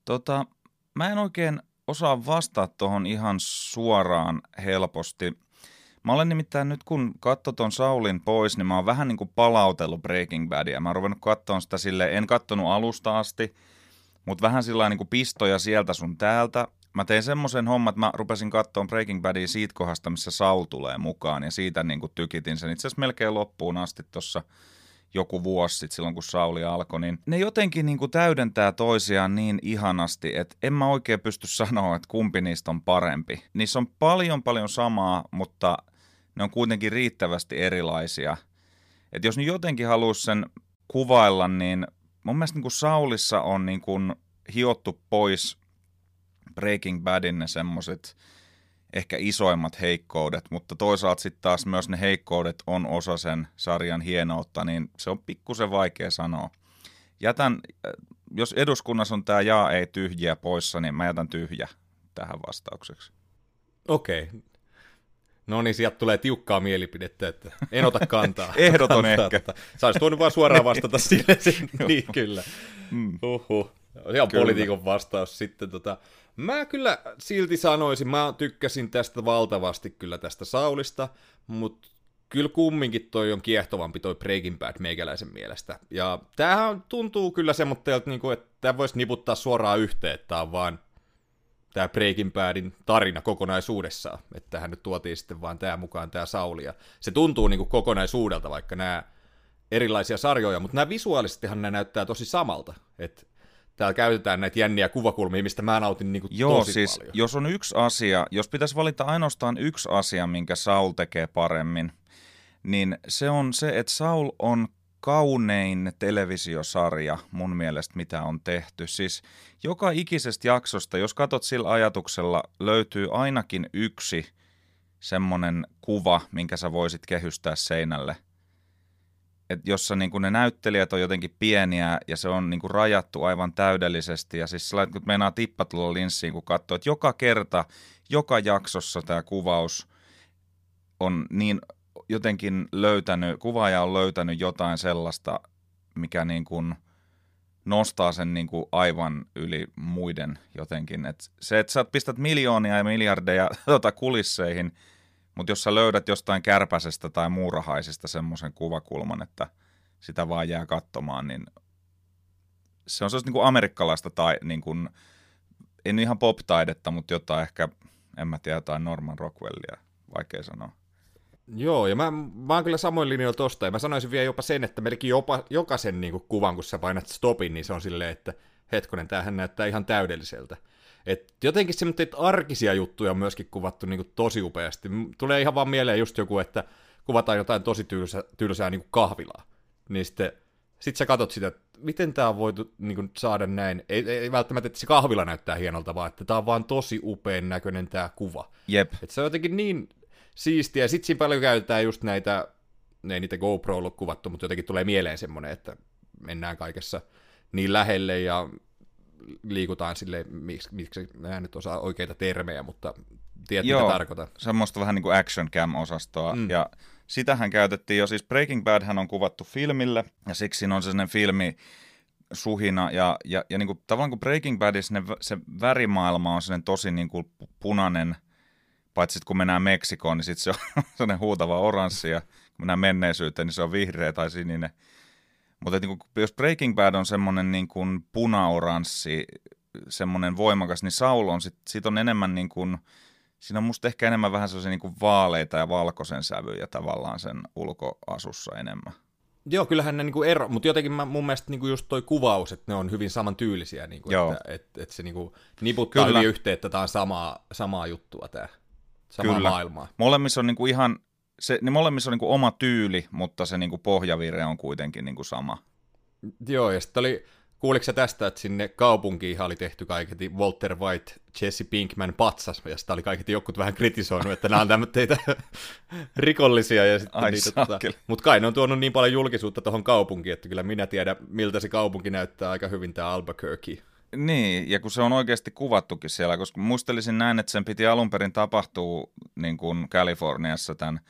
Tota, mä en oikein osaa vastata tuohon ihan suoraan helposti. Mä olen nimittäin nyt, kun katso ton Saulin pois, niin mä oon vähän niin kuin palautellut Breaking Badia. Mä oon ruvennut katsomaan sitä sille, en kattonut alusta asti, mutta vähän sillä niin kuin pistoja sieltä sun täältä. Mä tein semmoisen homman, että mä rupesin katsoa Breaking Badia siitä kohdasta, missä Saul tulee mukaan, ja siitä niin kuin tykitin sen itse asiassa melkein loppuun asti tuossa joku vuosi sitten silloin, kun Sauli alkoi, niin ne jotenkin niin kuin täydentää toisiaan niin ihanasti, että en mä oikein pysty sanoa, että kumpi niistä on parempi. Niissä on paljon paljon samaa, mutta ne on kuitenkin riittävästi erilaisia. että jos nyt jotenkin haluaisi sen kuvailla, niin mun mielestä niin kuin Saulissa on niin kuin hiottu pois Breaking Badin ne semmoiset ehkä isoimmat heikkoudet, mutta toisaalta sitten taas myös ne heikkoudet on osa sen sarjan hienoutta, niin se on pikkusen vaikea sanoa. Jätän, äh, jos eduskunnassa on tämä jaa ei tyhjiä poissa, niin mä jätän tyhjä tähän vastaukseksi. Okei. Okay. No niin, sieltä tulee tiukkaa mielipidettä, että en ota kantaa. Ehdoton kantaa, ehkä. Että, sä olisit voinut vaan suoraan vastata sille. niin, kyllä. Mm. Uhuh. Ihan kyllä. poliitikon vastaus sitten. Tota, mä kyllä silti sanoisin, mä tykkäsin tästä valtavasti kyllä tästä Saulista, mutta kyllä kumminkin toi on kiehtovampi toi Breaking Bad meikäläisen mielestä. Ja tämähän tuntuu kyllä semmoitteelta, niin että tämä voisi niputtaa suoraan yhteen, että tämä on vaan tämä Breaking Badin tarina kokonaisuudessaan. Että tähän nyt tuotiin sitten vaan tämä mukaan tämä Sauli. Ja se tuntuu niin kuin kokonaisuudelta, vaikka nämä erilaisia sarjoja, mutta nämä visuaalisestihan nämä näyttää tosi samalta. Että täällä käytetään näitä jänniä kuvakulmia, mistä mä nautin niin kuin Joo, tosi siis paljon. jos on yksi asia, jos pitäisi valita ainoastaan yksi asia, minkä Saul tekee paremmin, niin se on se, että Saul on kaunein televisiosarja mun mielestä, mitä on tehty. Siis joka ikisestä jaksosta, jos katsot sillä ajatuksella, löytyy ainakin yksi semmoinen kuva, minkä sä voisit kehystää seinälle. Et jossa niin ne näyttelijät on jotenkin pieniä ja se on niin rajattu aivan täydellisesti. Ja siis sillä kun meinaa tippa tulla linssiin, kun katsoo, että joka kerta, joka jaksossa tämä kuvaus on niin jotenkin löytänyt, kuvaaja on löytänyt jotain sellaista, mikä niin kuin nostaa sen niin kuin aivan yli muiden jotenkin. Et se, että sä pistät miljoonia ja miljardeja tota kulisseihin, mutta jos sä löydät jostain kärpäsestä tai muurahaisesta semmoisen kuvakulman, että sitä vaan jää katsomaan, niin se on sellaista niin kuin amerikkalaista tai niin kuin, en ihan pop-taidetta, mutta jotain ehkä, en mä tiedä, jotain Norman Rockwellia, vaikea sanoa. Joo, ja mä, mä oon kyllä samoin linjoilla tosta, ja mä sanoisin vielä jopa sen, että melkein jopa jokaisen niin kuin, kuvan, kun sä painat stopin, niin se on silleen, että hetkonen, tämähän näyttää ihan täydelliseltä. Et jotenkin semmoisia arkisia juttuja on myöskin kuvattu niin kuin, tosi upeasti. Tulee ihan vaan mieleen just joku, että kuvataan jotain tosi tylsää, tylsää niin kuin kahvilaa. Niin sitten sit sä katot sitä, että miten tämä on voitu niin kuin, saada näin. Ei, ei, välttämättä, että se kahvila näyttää hienolta, vaan että tämä on vaan tosi upean näköinen tämä kuva. Jep. Et se on jotenkin niin siistiä. Sitten siinä paljon käytetään just näitä, ne ei niitä GoPro ollut kuvattu, mutta jotenkin tulee mieleen semmoinen, että mennään kaikessa niin lähelle ja liikutaan sille, miksi, miksi mä en nyt osaa oikeita termejä, mutta tiedät Joo, mitä tarkoitan. semmoista vähän niin kuin action cam-osastoa, mm. ja sitähän käytettiin jo, siis Breaking Bad hän on kuvattu filmille, ja siksi siinä on sellainen filmi, suhina, ja, ja, ja niin kuin, tavallaan kun Breaking Badissa ne, se värimaailma on sellainen tosi niin kuin punainen – Paitsi kun mennään Meksikoon, niin sitten se on sellainen huutava oranssi ja kun mennään menneisyyteen, niin se on vihreä tai sininen. Mutta niin jos Breaking Bad on semmoinen niin kuin puna-oranssi, semmoinen voimakas, niin Saul on, sit, sit on enemmän niin kuin, siinä on musta ehkä enemmän vähän sellaisia niin kuin vaaleita ja valkoisen sävyjä tavallaan sen ulkoasussa enemmän. Joo, kyllähän ne niinku ero, mutta jotenkin mä, mun mielestä niinku just toi kuvaus, että ne on hyvin samantyylisiä, niinku, Joo. että et, et se niinku niputtaa Kyllä. hyvin yhteen, että tämä on samaa, samaa juttua tämä samaa Kyllä. maailmaa. Molemmissa on niinku ihan, se, niin molemmissa on niinku oma tyyli, mutta se niinku pohjavire on kuitenkin niinku sama. Joo, ja sitten oli, kuuliko tästä, että sinne kaupunkiin oli tehty kaiketi Walter White, Jesse Pinkman patsas, ja sitä oli kaiketi jokut vähän kritisoinut, että nämä on tämmöitä rikollisia. Ja sitten Ai niitä, tota, mutta kai ne on tuonut niin paljon julkisuutta tuohon kaupunkiin, että kyllä minä tiedän, miltä se kaupunki näyttää aika hyvin tämä Albuquerque. Niin, ja kun se on oikeasti kuvattukin siellä, koska muistelisin näin, että sen piti alun perin tapahtua niin kuin Kaliforniassa tämän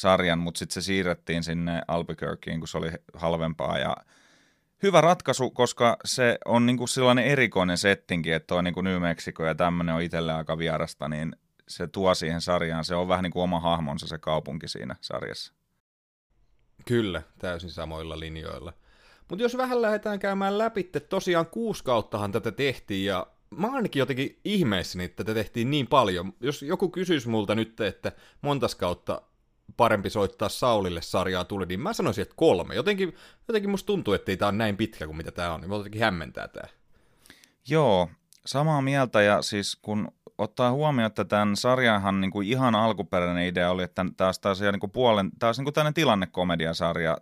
sarjan, mutta sitten se siirrettiin sinne Albuquerqueen, kun se oli halvempaa ja hyvä ratkaisu, koska se on niin kuin sellainen erikoinen settinki, että on niin kuin New Mexico ja tämmöinen on itselle aika vierasta, niin se tuo siihen sarjaan, se on vähän niin kuin oma hahmonsa se kaupunki siinä sarjassa. Kyllä, täysin samoilla linjoilla. Mutta jos vähän lähdetään käymään läpi, että tosiaan kuusi kauttahan tätä tehtiin ja mä ainakin jotenkin ihmeessäni, että tätä tehtiin niin paljon. Jos joku kysyisi multa nyt, että montas kautta parempi soittaa Saulille sarjaa tuli, niin mä sanoisin, että kolme. Jotenkin, jotenkin musta tuntuu, että ei tää on näin pitkä kuin mitä tää on, niin jotenkin hämmentää tää. Joo, samaa mieltä ja siis kun ottaa huomioon, että tämän sarjanhan niin kuin ihan alkuperäinen idea oli, että tämä olisi niin kuin puolen, olisi niin kuin tämmöinen tilannekomediasarja,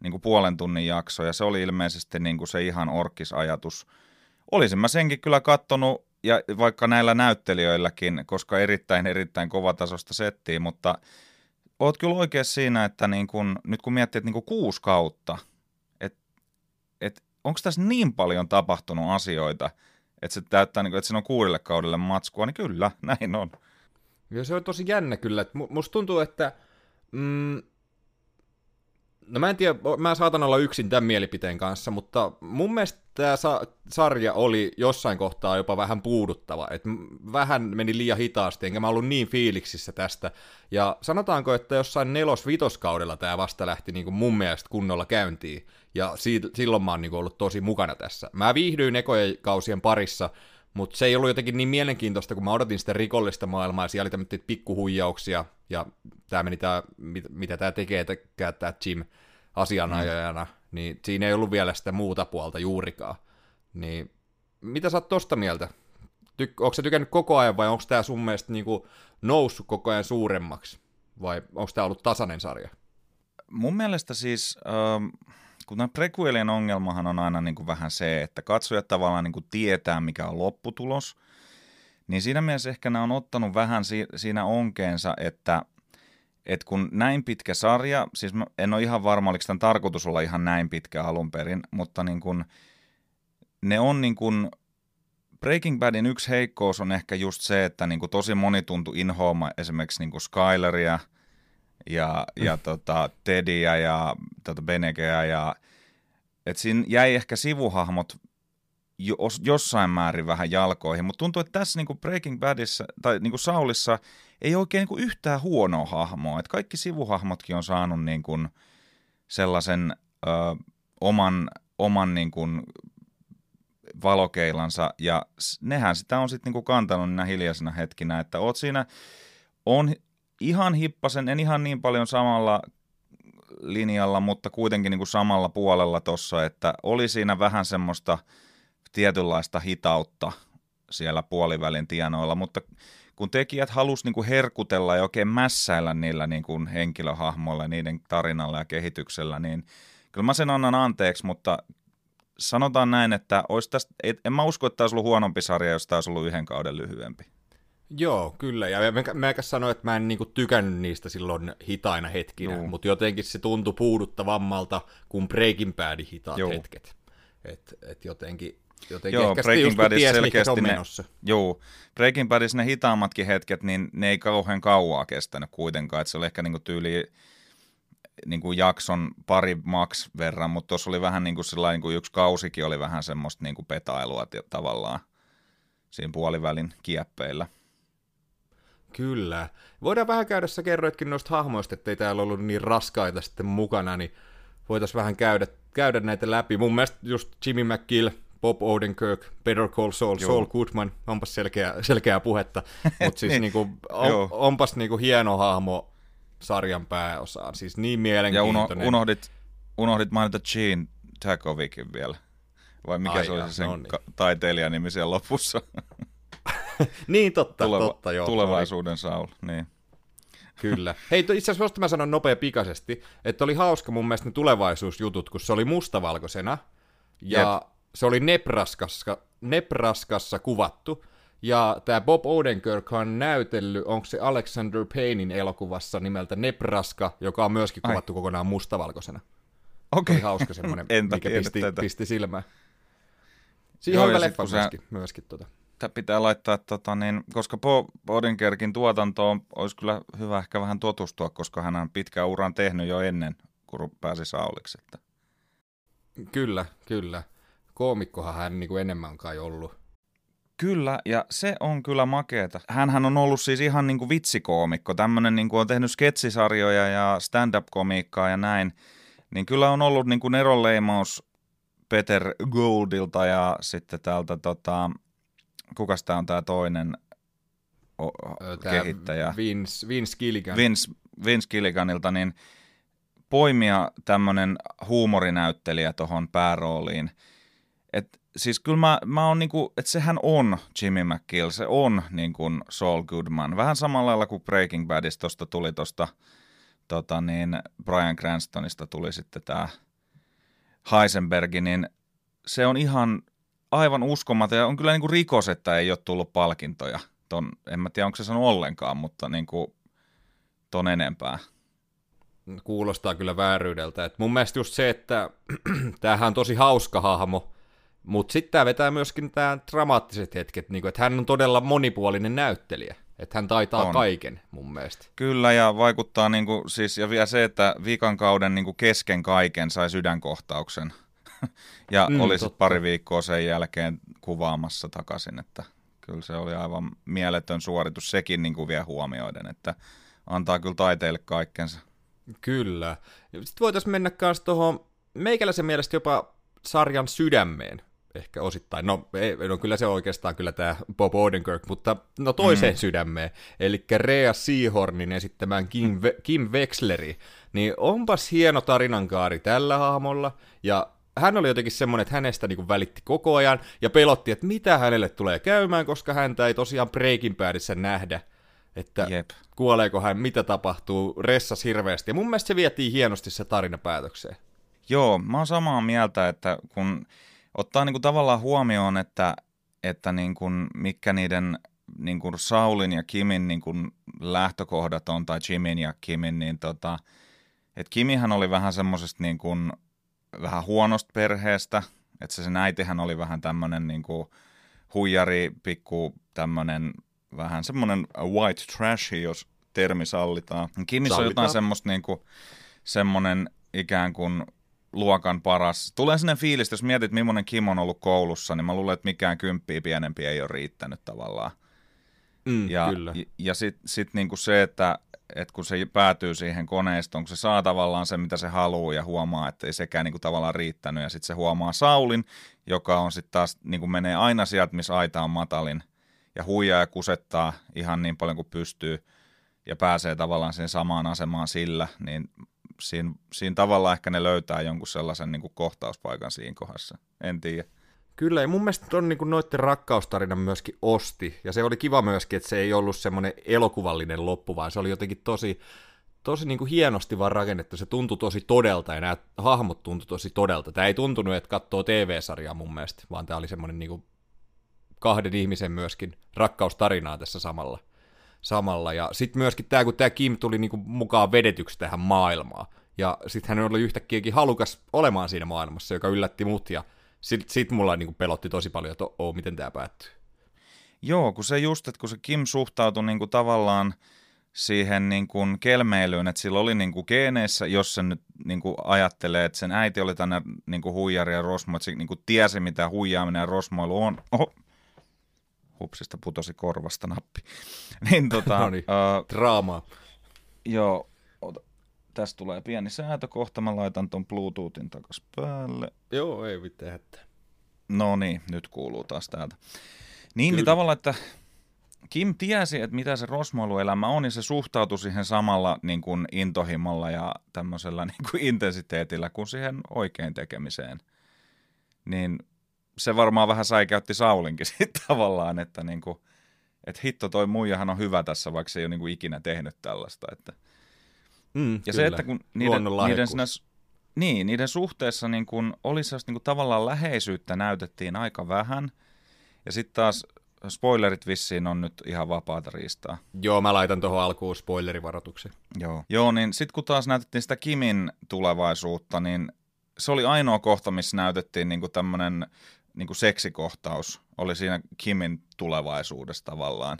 niin kuin puolen tunnin jakso, ja se oli ilmeisesti niin kuin se ihan orkisajatus. Olisin mä senkin kyllä kattonut, ja vaikka näillä näyttelijöilläkin, koska erittäin erittäin kovatasosta settiä, mutta oot kyllä oikein siinä, että niin kun, nyt kun miettii, että niin kuin kuusi kautta, että et onko tässä niin paljon tapahtunut asioita, että se täyttää, niin kuin, että siinä on kuudelle kaudelle matskua, niin kyllä, näin on. Ja se on tosi jännä kyllä. Musta tuntuu, että mm, No mä en tiedä, mä saatan olla yksin tämän mielipiteen kanssa, mutta mun mielestä tämä sa- sarja oli jossain kohtaa jopa vähän puuduttava, että vähän meni liian hitaasti, enkä mä ollut niin fiiliksissä tästä. Ja sanotaanko, että jossain nelos-vitoskaudella tämä vasta lähti niin kuin mun mielestä kunnolla käyntiin, ja siitä, silloin mä oon niin kuin ollut tosi mukana tässä. Mä viihdyin ekojen kausien parissa, mutta se ei ollut jotenkin niin mielenkiintoista, kun mä odotin sitä rikollista maailmaa, ja siellä oli tämmöitä pikkuhuijauksia, ja tämä meni tää, mit, mitä tämä tekee, tämä Jim asianajajana, mm. niin siinä ei ollut vielä sitä muuta puolta juurikaan. Niin mitä sä oot tosta mieltä? Ty- onko se tykännyt koko ajan, vai onko tämä sun mielestä niinku noussut koko ajan suuremmaksi? Vai onko tämä ollut tasainen sarja? Mun mielestä siis... Ähm kun tämän prequelien ongelmahan on aina niin kuin vähän se, että katsojat tavallaan niin kuin tietää, mikä on lopputulos, niin siinä mielessä ehkä nämä on ottanut vähän si- siinä onkeensa, että, että kun näin pitkä sarja, siis mä en ole ihan varma, oliko tämän tarkoitus olla ihan näin pitkä alun perin, mutta niin kuin, ne on niin kuin, Breaking Badin yksi heikkous on ehkä just se, että niin tosi moni tuntui inhoama esimerkiksi niin Skyleria – ja, ja mm. tota, Tediä ja tota Benegeä ja et siinä jäi ehkä sivuhahmot jos, jossain määrin vähän jalkoihin, mutta tuntuu, että tässä niinku Breaking Badissa tai niinku Saulissa ei oikein niinku yhtään huonoa hahmoa. Et kaikki sivuhahmotkin on saanut niinku sellaisen ö, oman, oman niinku valokeilansa ja nehän sitä on sitten niinku kantanut niinä hiljaisina hetkinä, että oot siinä on ihan hippasen, en ihan niin paljon samalla linjalla, mutta kuitenkin niin kuin samalla puolella tuossa, että oli siinä vähän semmoista tietynlaista hitautta siellä puolivälin tienoilla, mutta kun tekijät halusivat niin kuin herkutella ja oikein mässäillä niillä niin kuin henkilöhahmoilla, niiden tarinalla ja kehityksellä, niin kyllä mä sen annan anteeksi, mutta sanotaan näin, että olisi tästä, en mä usko, että tämä olisi ollut huonompi sarja, jos tämä olisi ollut yhden kauden lyhyempi. Joo, kyllä. Ja mä, mä sanoin, että mä en niinku tykännyt niistä silloin hitaina hetkinä, Joo. mutta jotenkin se tuntui puuduttavammalta kuin Breaking Badin hitaat Joo. hetket. Et, et jotenkin, jotenkin Joo, ehkä Breaking Badissa selkeästi ne, joo, Breaking Badissa ne hitaammatkin hetket, niin ne ei kauhean kauaa kestänyt kuitenkaan, että se oli ehkä niinku tyyli niin kuin jakson pari max verran, mutta tuossa oli vähän niin kuin sellainen, niin kuin yksi kausikin oli vähän semmoista niin kuin petailua tavallaan siinä puolivälin kieppeillä. Kyllä. Voidaan vähän käydä, sä kerroitkin noista hahmoista, ettei täällä ollut niin raskaita sitten mukana, niin voitaisiin vähän käydä, käydä näitä läpi. Mun mielestä just Jimmy McGill, Bob Odenkirk, Better Call Saul, Joo. Saul Goodman, onpas selkeä, selkeää puhetta, mutta siis niin. niinku, on, onpas niinku hieno hahmo sarjan pääosaan, siis niin mielenkiintoinen. Ja uno, unohdit, unohdit mainita Gene Takovicin vielä, vai mikä Ai se oli sen no niin. taiteilijan nimi siellä lopussa? niin, totta, Tuleva- totta, joo. Tulevaisuuden Saul, niin. Kyllä. Hei, itse asiassa mä sanon nopea pikaisesti, että oli hauska mun mielestä ne tulevaisuusjutut, kun se oli mustavalkoisena, ja Jep. se oli Nebraskassa, Nebraskassa kuvattu, ja tämä Bob Odenkirk on näytellyt, onko se Alexander Paynein elokuvassa nimeltä Nebraska, joka on myöskin kuvattu Ai. kokonaan mustavalkoisena. Okei. Okay. Hauska semmoinen, mikä pisti, pisti silmään. Siihen on leffa myöskin, myöskin tota pitää laittaa, tota, niin, koska Bo Odenkerkin tuotantoon olisi kyllä hyvä ehkä vähän tutustua, koska hän on pitkän uran tehnyt jo ennen, kun pääsi Sauliksi. Että. Kyllä, kyllä. Koomikkohan hän niin kuin enemmän kai ollut. Kyllä, ja se on kyllä makeeta. Hänhän on ollut siis ihan niin kuin vitsikoomikko, tämmöinen niin kuin on tehnyt sketsisarjoja ja stand-up-komiikkaa ja näin. Niin kyllä on ollut niin kuin eronleimaus Peter Goldilta ja sitten täältä tota, kukas tämä on tämä toinen o, tää kehittäjä? Vince, Vince Gilligan. Vince, Vince Gilliganilta, niin poimia tämmöinen huumorinäyttelijä tuohon päärooliin. Et, siis kyllä mä, mä oon niinku, että sehän on Jimmy McGill, se on niin kuin Saul Goodman. Vähän samalla lailla kuin Breaking Badista tosta tuli tuosta tota niin, Brian Cranstonista tuli sitten tämä Heisenbergi, niin se on ihan aivan uskomaton ja on kyllä niin kuin rikos, että ei ole tullut palkintoja. Ton, en mä tiedä, onko se sanonut ollenkaan, mutta niin kuin ton enempää. kuulostaa kyllä vääryydeltä. Et mun mielestä just se, että tämähän on tosi hauska hahmo, mutta sitten tämä vetää myöskin tämä dramaattiset hetket, niin että hän on todella monipuolinen näyttelijä. Että hän taitaa on. kaiken mun mielestä. Kyllä, ja vaikuttaa niinku, siis, ja vielä se, että viikan kauden niinku kesken kaiken sai sydänkohtauksen. Ja mm, oli sitten pari viikkoa sen jälkeen kuvaamassa takaisin, että kyllä se oli aivan mieletön suoritus sekin niin kuin vielä huomioiden, että antaa kyllä taiteille kaikkensa. Kyllä. Sitten voitaisiin mennä myös tuohon meikäläisen mielestä jopa sarjan sydämeen ehkä osittain. No, ei, no kyllä se oikeastaan kyllä tämä Bob Odenkirk, mutta no toiseen mm. sydämeen, eli Rea Seahornin esittämään Kim, Ve- Kim Wexleri, niin onpas hieno tarinankaari tällä hahmolla, ja hän oli jotenkin semmoinen, että hänestä niin välitti koko ajan, ja pelotti, että mitä hänelle tulee käymään, koska häntä ei tosiaan Breaking Badissa nähdä, että Jep. kuoleeko hän, mitä tapahtuu, ressas hirveästi, ja mun mielestä se vietiin hienosti se tarina päätökseen. Joo, mä oon samaa mieltä, että kun ottaa niin kuin tavallaan huomioon, että, että niin kuin, mitkä niiden niin kuin Saulin ja Kimin niin kuin lähtökohdat on, tai Jimin ja Kimin, niin tota, että Kimihän oli vähän semmoisesta niin kuin, vähän huonosta perheestä, että se, se äitihän oli vähän tämmöinen niin kuin huijari, pikku tämmöinen vähän semmoinen white trash, jos termi sallitaan. Kimissä sallitaan. on jotain semmoista niin kuin, semmoinen ikään kuin luokan paras. Tulee sinne fiilis, jos mietit, millainen Kim on ollut koulussa, niin mä luulen, että mikään kymppiä pienempi ei ole riittänyt tavallaan. Mm, ja kyllä. ja, ja sitten sit niinku se, että et kun se päätyy siihen koneistoon, kun se saa tavallaan se, mitä se haluaa ja huomaa, että ei sekään niinku tavallaan riittänyt. Ja sitten se huomaa Saulin, joka on sitten taas, niinku menee aina sieltä, missä aita on matalin. Ja huijaa ja kusettaa ihan niin paljon kuin pystyy ja pääsee tavallaan siihen samaan asemaan sillä, niin siinä, siinä tavalla ehkä ne löytää jonkun sellaisen niin kuin kohtauspaikan siinä kohdassa. En tiedä. Kyllä, ja mun mielestä on niin noiden rakkaustarina myöskin osti, ja se oli kiva myöskin, että se ei ollut semmoinen elokuvallinen loppu, vaan se oli jotenkin tosi, tosi niin kuin hienosti vaan rakennettu, se tuntui tosi todelta, ja nämä hahmot tuntui tosi todelta. Tämä ei tuntunut, että katsoo TV-sarjaa mun mielestä, vaan tämä oli semmoinen niin kuin kahden ihmisen myöskin rakkaustarinaa tässä samalla samalla. Ja sitten myöskin tämä, kun tämä Kim tuli niinku mukaan vedetyksi tähän maailmaan, ja sitten hän oli yhtäkkiäkin halukas olemaan siinä maailmassa, joka yllätti mut, ja sitten sit mulla niinku pelotti tosi paljon, että oo, miten tämä päättyy. Joo, kun se just, että kun se Kim suhtautui niinku tavallaan siihen niin kuin kelmeilyyn, että sillä oli niin kuin geeneissä, jos se nyt niin kuin ajattelee, että sen äiti oli tänne niin kuin huijari ja rosmo, että se niin kuin tiesi, mitä huijaaminen ja rosmoilu on. Oho, hupsista putosi korvasta nappi. niin tota, no niin, uh, draamaa. Joo, tästä tulee pieni säätö kohta, mä laitan ton Bluetoothin takas päälle. Joo, ei mitään että. No niin, nyt kuuluu taas täältä. Niin, niin tavallaan, että Kim tiesi, että mitä se rosmoiluelämä on, ja se suhtautui siihen samalla niin kuin intohimolla ja tämmöisellä niin kuin intensiteetillä kuin siihen oikein tekemiseen. Niin se varmaan vähän säikäytti Saulinkin sitten tavallaan, että niin kuin, että hitto toi muijahan on hyvä tässä, vaikka se ei ole niin kuin ikinä tehnyt tällaista. Että. Mm, ja kyllä. se, että kun niiden, niiden, siinä, niin, niiden suhteessa niin kuin oli niin kuin tavallaan läheisyyttä näytettiin aika vähän, ja sitten taas spoilerit vissiin on nyt ihan vapaata riistaa. Joo, mä laitan tuohon alkuun spoilerivaroituksen. Joo, Joo niin sitten kun taas näytettiin sitä Kimin tulevaisuutta, niin se oli ainoa kohta, missä näytettiin niin kuin tämmöinen niin kuin seksikohtaus oli siinä Kimin tulevaisuudessa tavallaan.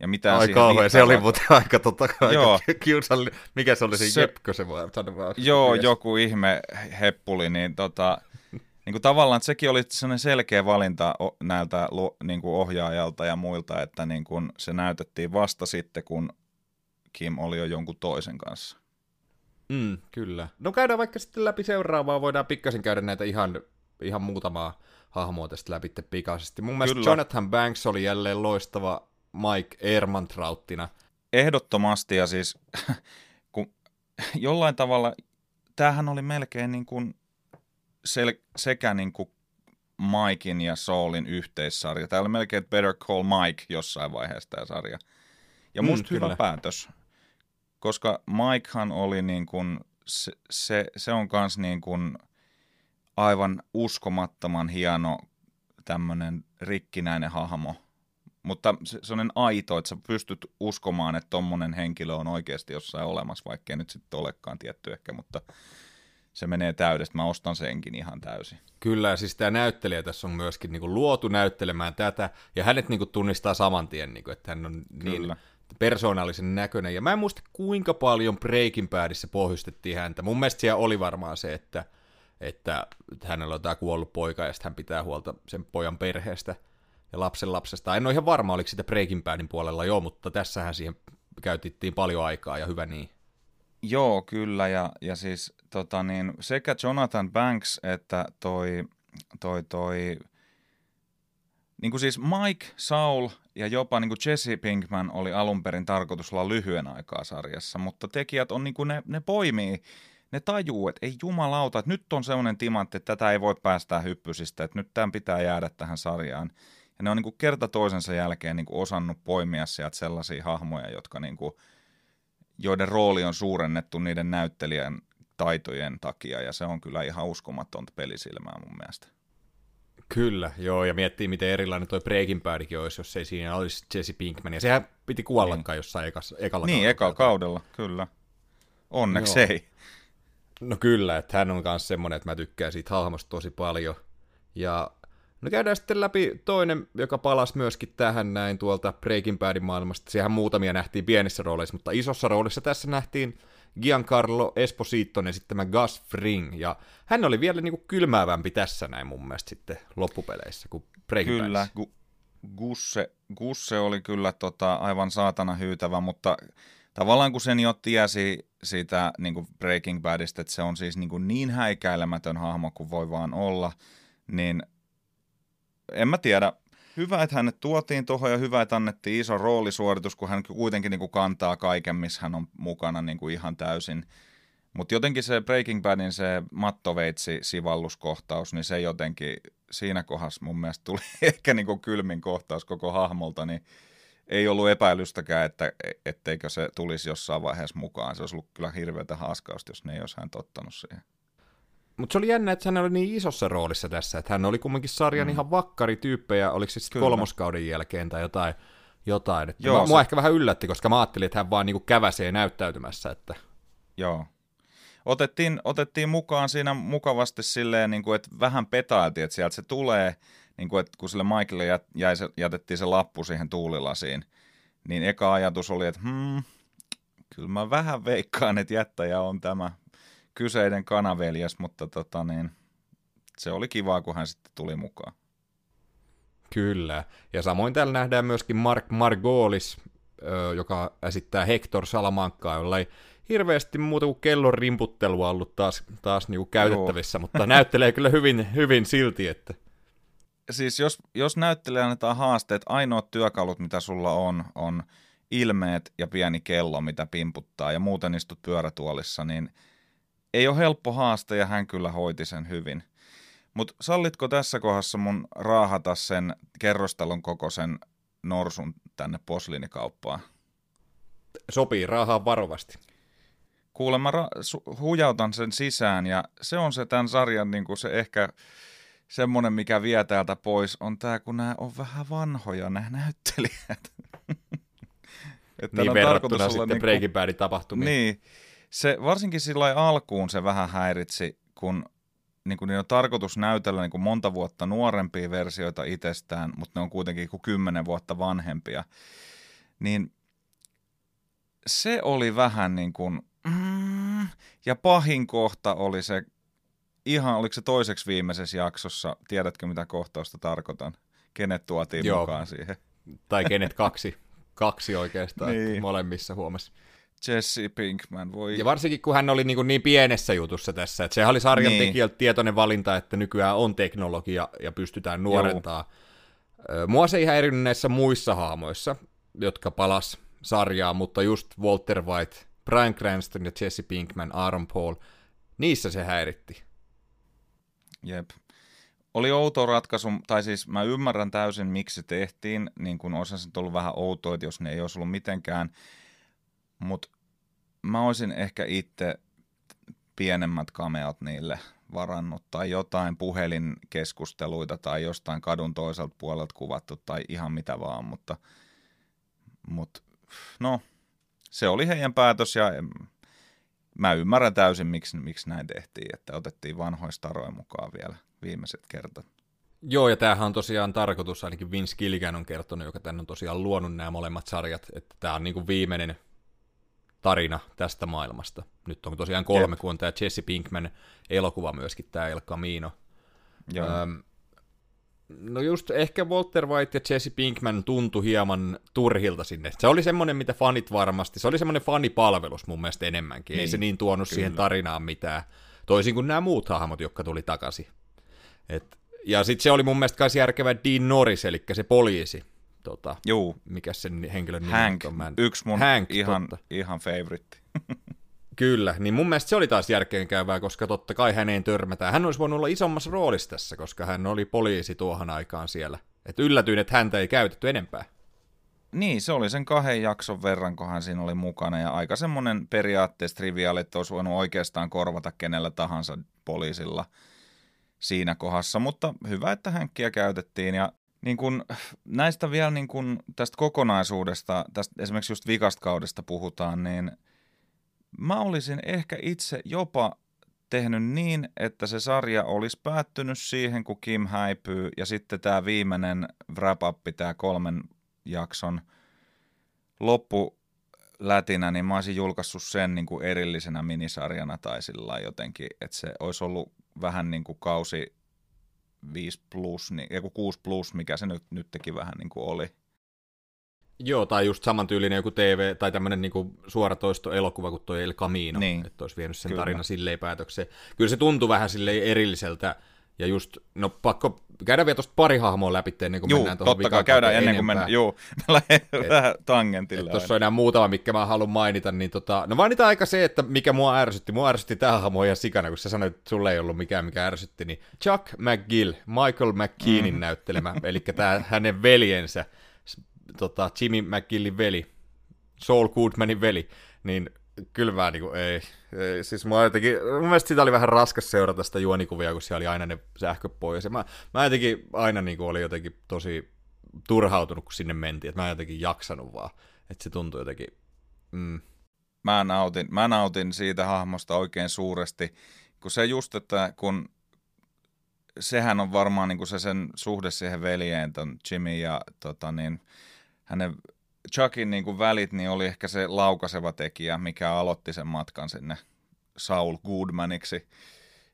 Ja mitä Ai kauhean, se oli muuten aika, tota, aika kiusallinen. Mikä se oli se, se Jepkö se voi sanoa? Joo, mies. joku ihme heppuli, niin tota, niin kuin tavallaan että sekin oli sellainen selkeä valinta näiltä niin kuin ohjaajalta ja muilta, että niin kuin se näytettiin vasta sitten, kun Kim oli jo jonkun toisen kanssa. Mm, kyllä. No käydään vaikka sitten läpi seuraavaa, voidaan pikkasen käydä näitä ihan, ihan muutamaa hahmoa tästä läpi pikaisesti. Mun mielestä Kyllä. Jonathan Banks oli jälleen loistava Mike Ehrmantrauttina. Ehdottomasti ja siis kun jollain tavalla tämähän oli melkein niin kuin sel- sekä niin kuin Mikein ja Saulin yhteissarja. Tämä oli melkein Better Call Mike jossain vaiheessa tämä sarja. Ja musta mm, hyvä kyllä. päätös, koska Mikehan oli niin kuin, se, se, se on kans niin kuin – aivan uskomattoman hieno tämmöinen rikkinäinen hahmo. Mutta se, se on aito, että sä pystyt uskomaan, että tommonen henkilö on oikeasti jossain olemassa, vaikkei nyt sitten olekaan tietty ehkä, mutta se menee täydestä. Mä ostan senkin ihan täysin. Kyllä, ja siis tämä näyttelijä tässä on myöskin niin kuin luotu näyttelemään tätä, ja hänet niin kuin tunnistaa saman tien, niin kuin, että hän on niin Kyllä. persoonallisen näköinen. Ja mä en muista, kuinka paljon Breaking Badissa pohjustettiin häntä. Mun mielestä siellä oli varmaan se, että, että hänellä on tämä kuollut poika, ja hän pitää huolta sen pojan perheestä ja lapsen lapsesta. En ole ihan varma, oliko sitä Breaking Badin puolella jo, mutta tässähän siihen käytettiin paljon aikaa, ja hyvä niin. Joo, kyllä, ja, ja siis tota niin, sekä Jonathan Banks että toi, toi, toi niin kuin siis Mike, Saul ja jopa niin kuin Jesse Pinkman oli alun perin tarkoitus olla lyhyen aikaa sarjassa, mutta tekijät on niin kuin ne, ne poimii, ne tajuu, että ei jumalauta, että nyt on sellainen timantti, että tätä ei voi päästää hyppysistä, että nyt tämän pitää jäädä tähän sarjaan. Ja ne on niin kuin kerta toisensa jälkeen niin kuin osannut poimia sieltä sellaisia hahmoja, jotka niin kuin, joiden rooli on suurennettu niiden näyttelijän taitojen takia, ja se on kyllä ihan uskomatonta pelisilmää mun mielestä. Kyllä, joo, ja miettii, miten erilainen toi Breaking Badkin olisi, jos ei siinä olisi Jesse Pinkman, ja sehän piti kuollakaan niin. jossain ekas, ekalla Niin, kaudella. ekalla kaudella, kyllä. Onneksi joo. ei. No kyllä, että hän on myös semmoinen, että mä tykkään siitä hahmosta tosi paljon. Ja no käydään sitten läpi toinen, joka palasi myöskin tähän näin tuolta Breaking Badin maailmasta. Siihen muutamia nähtiin pienissä rooleissa, mutta isossa roolissa tässä nähtiin Giancarlo Espositon esittämä Gus Fring, ja hän oli vielä niin kuin kylmäävämpi tässä näin mun mielestä sitten loppupeleissä kuin Breaking Kyllä, gu, Gusse, Gusse oli kyllä tota, aivan saatana hyytävä, mutta tavallaan kun sen jo tiesi siitä niin kuin Breaking Badista, että se on siis niin, kuin niin häikäilemätön hahmo kuin voi vaan olla, niin en mä tiedä, hyvä, että hänet tuotiin tuohon ja hyvä, että annettiin iso roolisuoritus, kun hän kuitenkin niin kuin kantaa kaiken, missä hän on mukana niin kuin ihan täysin. Mutta jotenkin se Breaking Badin se mattoveitsi sivalluskohtaus, niin se jotenkin siinä kohdassa mun mielestä tuli ehkä niin kuin kylmin kohtaus koko hahmolta, niin ei ollut epäilystäkään, että etteikö se tulisi jossain vaiheessa mukaan. Se olisi ollut kyllä hirveätä haaskausta, jos ne ei olisi hän tottanut siihen. Mutta se oli jännä, että hän oli niin isossa roolissa tässä, että hän oli kumminkin sarjan mm. ihan vakkarityyppejä, oliko se sitten kolmoskauden jälkeen tai jotain. jotain. Että Joo, mä, se... Mua ehkä vähän yllätti, koska mä ajattelin, että hän vaan niinku käväsee näyttäytymässä. Että... Joo. Otettiin, otettiin mukaan siinä mukavasti silleen, niin kuin, että vähän petailtiin, että sieltä se tulee, niin kuin, että kun sille Michaelille jät, jäi se, jätettiin se lappu siihen tuulilasiin, niin eka ajatus oli, että hmm, kyllä mä vähän veikkaan, että jättäjä on tämä kyseinen kanaveljes, mutta tota niin, se oli kiva, kun hän sitten tuli mukaan. Kyllä, ja samoin täällä nähdään myöskin Mark Margolis, joka esittää Hector Salamankkaa, jolla ei hirveästi muuta kuin kellon rimputtelua ollut taas, taas niinku käytettävissä, Joo. mutta näyttelee kyllä hyvin, hyvin silti, että... Siis jos, jos näyttelee annetaan haasteet, ainoat työkalut, mitä sulla on, on ilmeet ja pieni kello, mitä pimputtaa, ja muuten istut pyörätuolissa, niin – ei ole helppo haaste ja hän kyllä hoiti sen hyvin. Mutta sallitko tässä kohdassa mun raahata sen kerrostalon kokoisen norsun tänne posliinikauppaan? Sopii, raahaa varovasti. Kuule, mä ra- hujautan sen sisään ja se on se tämän sarjan niin kuin se ehkä semmoinen, mikä vie täältä pois, on tämä, kun nämä on vähän vanhoja, nämä näyttelijät. että niin verrattuna sitten niin kuin, Breaking Badin tapahtumiin. Niin, se varsinkin sillä alkuun se vähän häiritsi, kun niin kuin niin on tarkoitus näytellä niin kuin monta vuotta nuorempia versioita itsestään, mutta ne on kuitenkin kuin kymmenen vuotta vanhempia. Niin se oli vähän niin kuin, mm, ja pahin kohta oli se, ihan oliko se toiseksi viimeisessä jaksossa, tiedätkö mitä kohtausta tarkoitan? Kenet tuotiin Joo. mukaan siihen? Tai kenet kaksi, kaksi oikeastaan, niin. molemmissa huomassa. Jesse Pinkman, voi... Ja varsinkin kun hän oli niin, niin pienessä jutussa tässä, että sehän oli sarjan niin. tekijältä tietoinen valinta, että nykyään on teknologia ja pystytään nuorentaa. Joo. Mua se ihan eri näissä muissa haamoissa, jotka palas sarjaa, mutta just Walter White, Brian Cranston ja Jesse Pinkman, Aaron Paul, niissä se häiritti. Jep. Oli outo ratkaisu, tai siis mä ymmärrän täysin, miksi se tehtiin, niin kuin osa se ollut vähän outoa, että jos ne ei olisi ollut mitenkään mutta mä olisin ehkä itse pienemmät kameot niille varannut tai jotain puhelinkeskusteluita tai jostain kadun toiselta puolelta kuvattu tai ihan mitä vaan, mutta, mutta no, se oli heidän päätös ja mä ymmärrän täysin, miksi, miksi näin tehtiin, että otettiin vanhoista staroja mukaan vielä viimeiset kertat. Joo, ja tämähän on tosiaan tarkoitus, ainakin Vince Gilligan on kertonut, joka tänne on tosiaan luonut nämä molemmat sarjat, että tämä on niin kuin viimeinen tarina tästä maailmasta. Nyt on tosiaan kolme, Jep. kun on tämä Jesse Pinkman elokuva myöskin, tämä El Camino. Joo. Öm, no just ehkä Walter White ja Jesse Pinkman tuntui hieman turhilta sinne. Se oli semmoinen, mitä fanit varmasti, se oli semmoinen fanipalvelus mun mielestä enemmänkin. Niin, Ei se niin tuonut kyllä. siihen tarinaan mitään, toisin kuin nämä muut hahmot, jotka tuli takaisin. Et, ja sitten se oli mun mielestä myös järkevä Dean Norris, eli se poliisi. Tota, Juu. Mikä sen henkilön nimi Hank, on? Mä en... yksi mun Hank, ihan, totta. ihan favoritti. Kyllä, niin mun mielestä se oli taas järkeenkäyvää, koska totta kai häneen törmätään. Hän olisi voinut olla isommassa roolissa tässä, koska hän oli poliisi tuohon aikaan siellä. Et yllätyin, että häntä ei käytetty enempää. Niin, se oli sen kahden jakson verran, kun hän siinä oli mukana, ja aika semmoinen periaatteessa triviaali, että olisi voinut oikeastaan korvata kenellä tahansa poliisilla siinä kohdassa, mutta hyvä, että hänkkiä käytettiin, ja niin kun, näistä vielä niin kun, tästä kokonaisuudesta, tästä esimerkiksi just vikasta kaudesta puhutaan, niin mä olisin ehkä itse jopa tehnyt niin, että se sarja olisi päättynyt siihen, kun Kim häipyy, ja sitten tämä viimeinen wrap-up, tämä kolmen jakson loppu lätinä, niin mä olisin julkaissut sen niin kuin erillisenä minisarjana tai sillä jotenkin, että se olisi ollut vähän niin kuin kausi 5 plus, niin, 6 plus, mikä se nyt, nyt teki vähän niin kuin oli. Joo, tai just samantyylinen joku TV- tai tämmöinen niinku suoratoisto elokuva kuin toi El Camino, niin. että olisi vienyt sen Kyllä. tarina silleen päätökseen. Kyllä se tuntui vähän silleen erilliseltä, ja just, no pakko käydä vielä tuosta pari hahmoa läpi ennen kuin juu, mennään tuohon totta kai käydään ennen kuin mennään, juu, me lähdemme vähän tangentille. Tuossa on enää muutama, mikä mä haluan mainita, niin tota, no mainita aika se, että mikä mua ärsytti, mua ärsytti tämä hahmo ihan sikana, kun sä sanoit, että sulle ei ollut mikään, mikä ärsytti, niin Chuck McGill, Michael McKeanin mm. näyttelemä, eli tämä hänen veljensä, tota, Jimmy McGillin veli, Saul Goodmanin veli, niin kyllä mä niinku, ei, ei. Siis mä jotenkin, mun mielestä sitä oli vähän raskas seurata sitä juonikuvia, kun siellä oli aina ne sähköt pois. Ja mä, mä jotenkin aina niinku oli jotenkin tosi turhautunut, kun sinne mentiin. Että mä en jotenkin jaksanut vaan. Että se tuntui jotenkin, mm. Mä nautin, mä nautin siitä hahmosta oikein suuresti, kun se just, että kun sehän on varmaan niin kuin se sen suhde siihen veljeen, ton Jimmy ja tota niin, hänen Chuckin niin kuin välit niin oli ehkä se laukaseva tekijä, mikä aloitti sen matkan sinne Saul Goodmaniksi.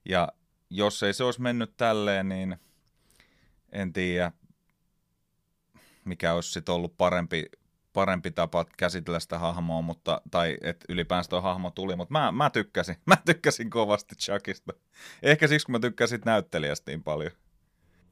Ja jos ei se olisi mennyt tälleen, niin en tiedä, mikä olisi sitten ollut parempi, parempi tapa käsitellä sitä hahmoa, mutta, tai että ylipäänsä tuo hahmo tuli, mutta mä, mä tykkäsin, mä tykkäsin kovasti Chuckista. Ehkä siksi, kun mä tykkäsin näyttelijästä niin paljon.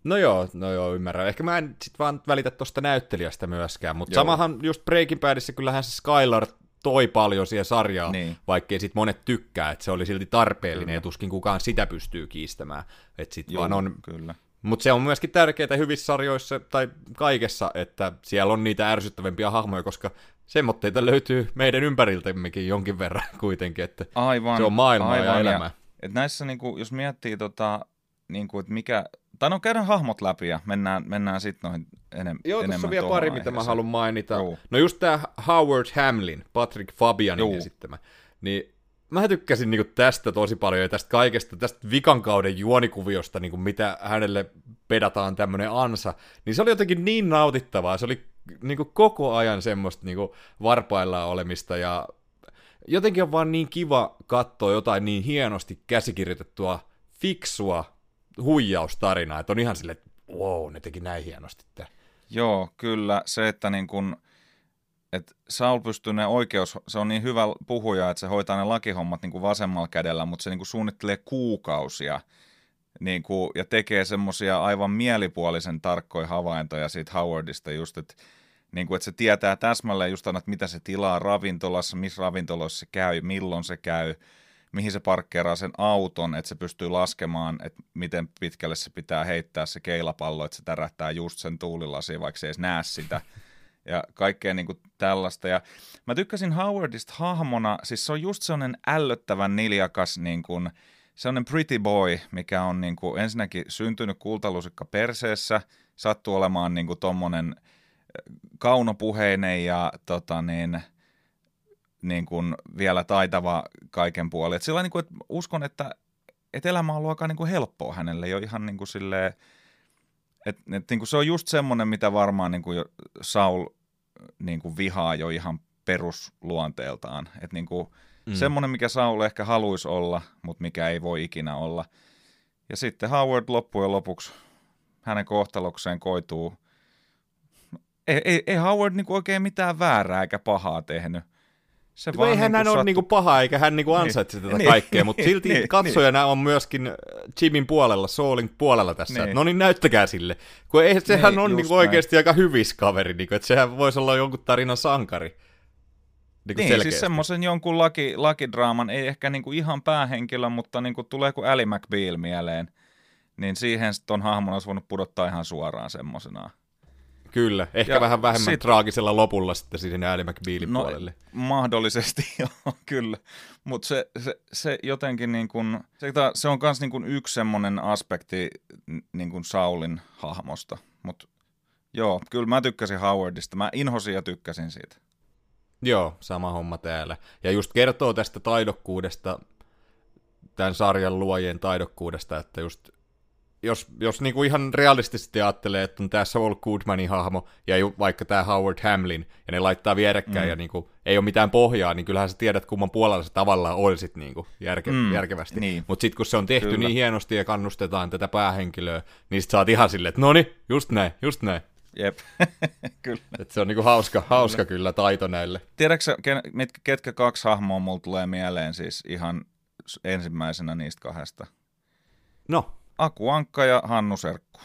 No joo, no joo, ymmärrän. Ehkä mä en sit vaan välitä tuosta näyttelijästä myöskään, mutta samahan just Breaking Badissa kyllähän se Skylar toi paljon siihen sarjaan, niin. vaikkei sit monet tykkää, että se oli silti tarpeellinen kyllä. ja tuskin kukaan sitä pystyy kiistämään. Et sit Joo, vaan on... kyllä. Mutta se on myöskin tärkeää hyvissä sarjoissa tai kaikessa, että siellä on niitä ärsyttävämpiä hahmoja, koska semmoitteita löytyy meidän ympäriltämmekin jonkin verran kuitenkin, että aivan, se on maailmaa aivan, ja elämää. Ja, et näissä, niinku, jos miettii, tota, niinku, että mikä tai no käydään hahmot läpi ja mennään, mennään sitten noihin enem, Joo, enemmän on vielä pari, mitä mä haluan mainita. Joo. No just tämä Howard Hamlin, Patrick Fabianin Joo. esittämä. Niin mä tykkäsin niinku tästä tosi paljon ja tästä kaikesta, tästä vikan kauden juonikuviosta, niinku mitä hänelle pedataan tämmöinen ansa, niin se oli jotenkin niin nautittavaa, se oli niinku koko ajan semmoista niinku varpaillaan olemista ja jotenkin on vaan niin kiva katsoa jotain niin hienosti käsikirjoitettua, fiksua huijaustarinaa, että on ihan silleen, että wow, ne teki näin hienosti. Että... Joo, kyllä. Se, että niin kun, että Saul pystyy ne oikeus, se on niin hyvä puhuja, että se hoitaa ne lakihommat niin kuin vasemmalla kädellä, mutta se niin kuin suunnittelee kuukausia niin kuin, ja tekee semmoisia aivan mielipuolisen tarkkoja havaintoja siitä Howardista just, että niin kuin, että se tietää täsmälleen just aina, että mitä se tilaa ravintolassa, missä ravintoloissa se käy, milloin se käy, mihin se parkkeeraa sen auton, että se pystyy laskemaan, että miten pitkälle se pitää heittää se keilapallo, että se tärähtää just sen tuulilasiin, vaikka se ei näe sitä. Ja kaikkea niin kuin tällaista. Ja mä tykkäsin Howardista hahmona, siis se on just sellainen ällöttävän niljakas niin kuin, sellainen pretty boy, mikä on niin kuin ensinnäkin syntynyt kultalusikka perseessä, sattuu olemaan niin kuin tommonen kaunopuheinen ja tota niin, niin kuin vielä taitava kaiken puolin. Sillä niin kuin, että uskon, että, että elämä on ollut aika niin kuin helppoa hänelle jo ihan niin kuin silleen, että, että niin kuin se on just semmoinen, mitä varmaan niin kuin Saul niin kuin vihaa jo ihan perusluonteeltaan. Että niin kuin, mm. semmoinen, mikä Saul ehkä haluaisi olla, mutta mikä ei voi ikinä olla. Ja sitten Howard loppujen lopuksi hänen kohtalokseen koituu. Ei, ei, ei Howard niinku oikein mitään väärää eikä pahaa tehnyt. Se vaan eihän niinku hän sattu... ole niinku paha eikä hän niinku ansaitse niin, tätä niin, kaikkea, mutta silti niin, katsojana niin. on myöskin äh, Jimin puolella, Soulin puolella tässä. Niin. No niin, näyttäkää sille. Kun ei, sehän niin, on niinku oikeasti aika hyvis kaveri, niinku, että sehän voisi olla jonkun tarinan sankari. Niin, niin siis semmoisen jonkun laki, lakidraaman, ei ehkä niinku ihan päähenkilö, mutta niinku tulee kuin Ali McBeal mieleen, niin siihen ton hahmon olisi voinut pudottaa ihan suoraan semmoisenaan. Kyllä, ehkä ja vähän vähemmän sit, traagisella lopulla sitten sinne Ali McBealin no, puolelle. Mahdollisesti, joo, kyllä. Mutta se, se, se jotenkin niin kuin, se, se on myös niin kuin yksi semmoinen aspekti niin kuin Saulin hahmosta. Mutta joo, kyllä mä tykkäsin Howardista. Mä inhosin ja tykkäsin siitä. Joo, sama homma täällä. Ja just kertoo tästä taidokkuudesta, tämän sarjan luojien taidokkuudesta, että just jos, jos niinku ihan realistisesti ajattelee, että on tämä Saul Goodmanin hahmo ja vaikka tämä Howard Hamlin, ja ne laittaa vierekkäin mm. ja niinku, ei ole mitään pohjaa, niin kyllähän sä tiedät, kumman puolella sä tavallaan olisit niinku järke, mm. järkevästi. Niin. Mutta sitten kun se on tehty Kyllä. niin hienosti ja kannustetaan tätä päähenkilöä, niin sit sä oot ihan silleen, että no niin, just näin, just näin. Jep, kyllä. Et se on niinku hauska, hauska kyllä. kyllä taito näille. Tiedätkö mitkä, ketkä kaksi hahmoa mulla tulee mieleen siis ihan ensimmäisenä niistä kahdesta? No. Aku Ankka ja Hannu Serkku.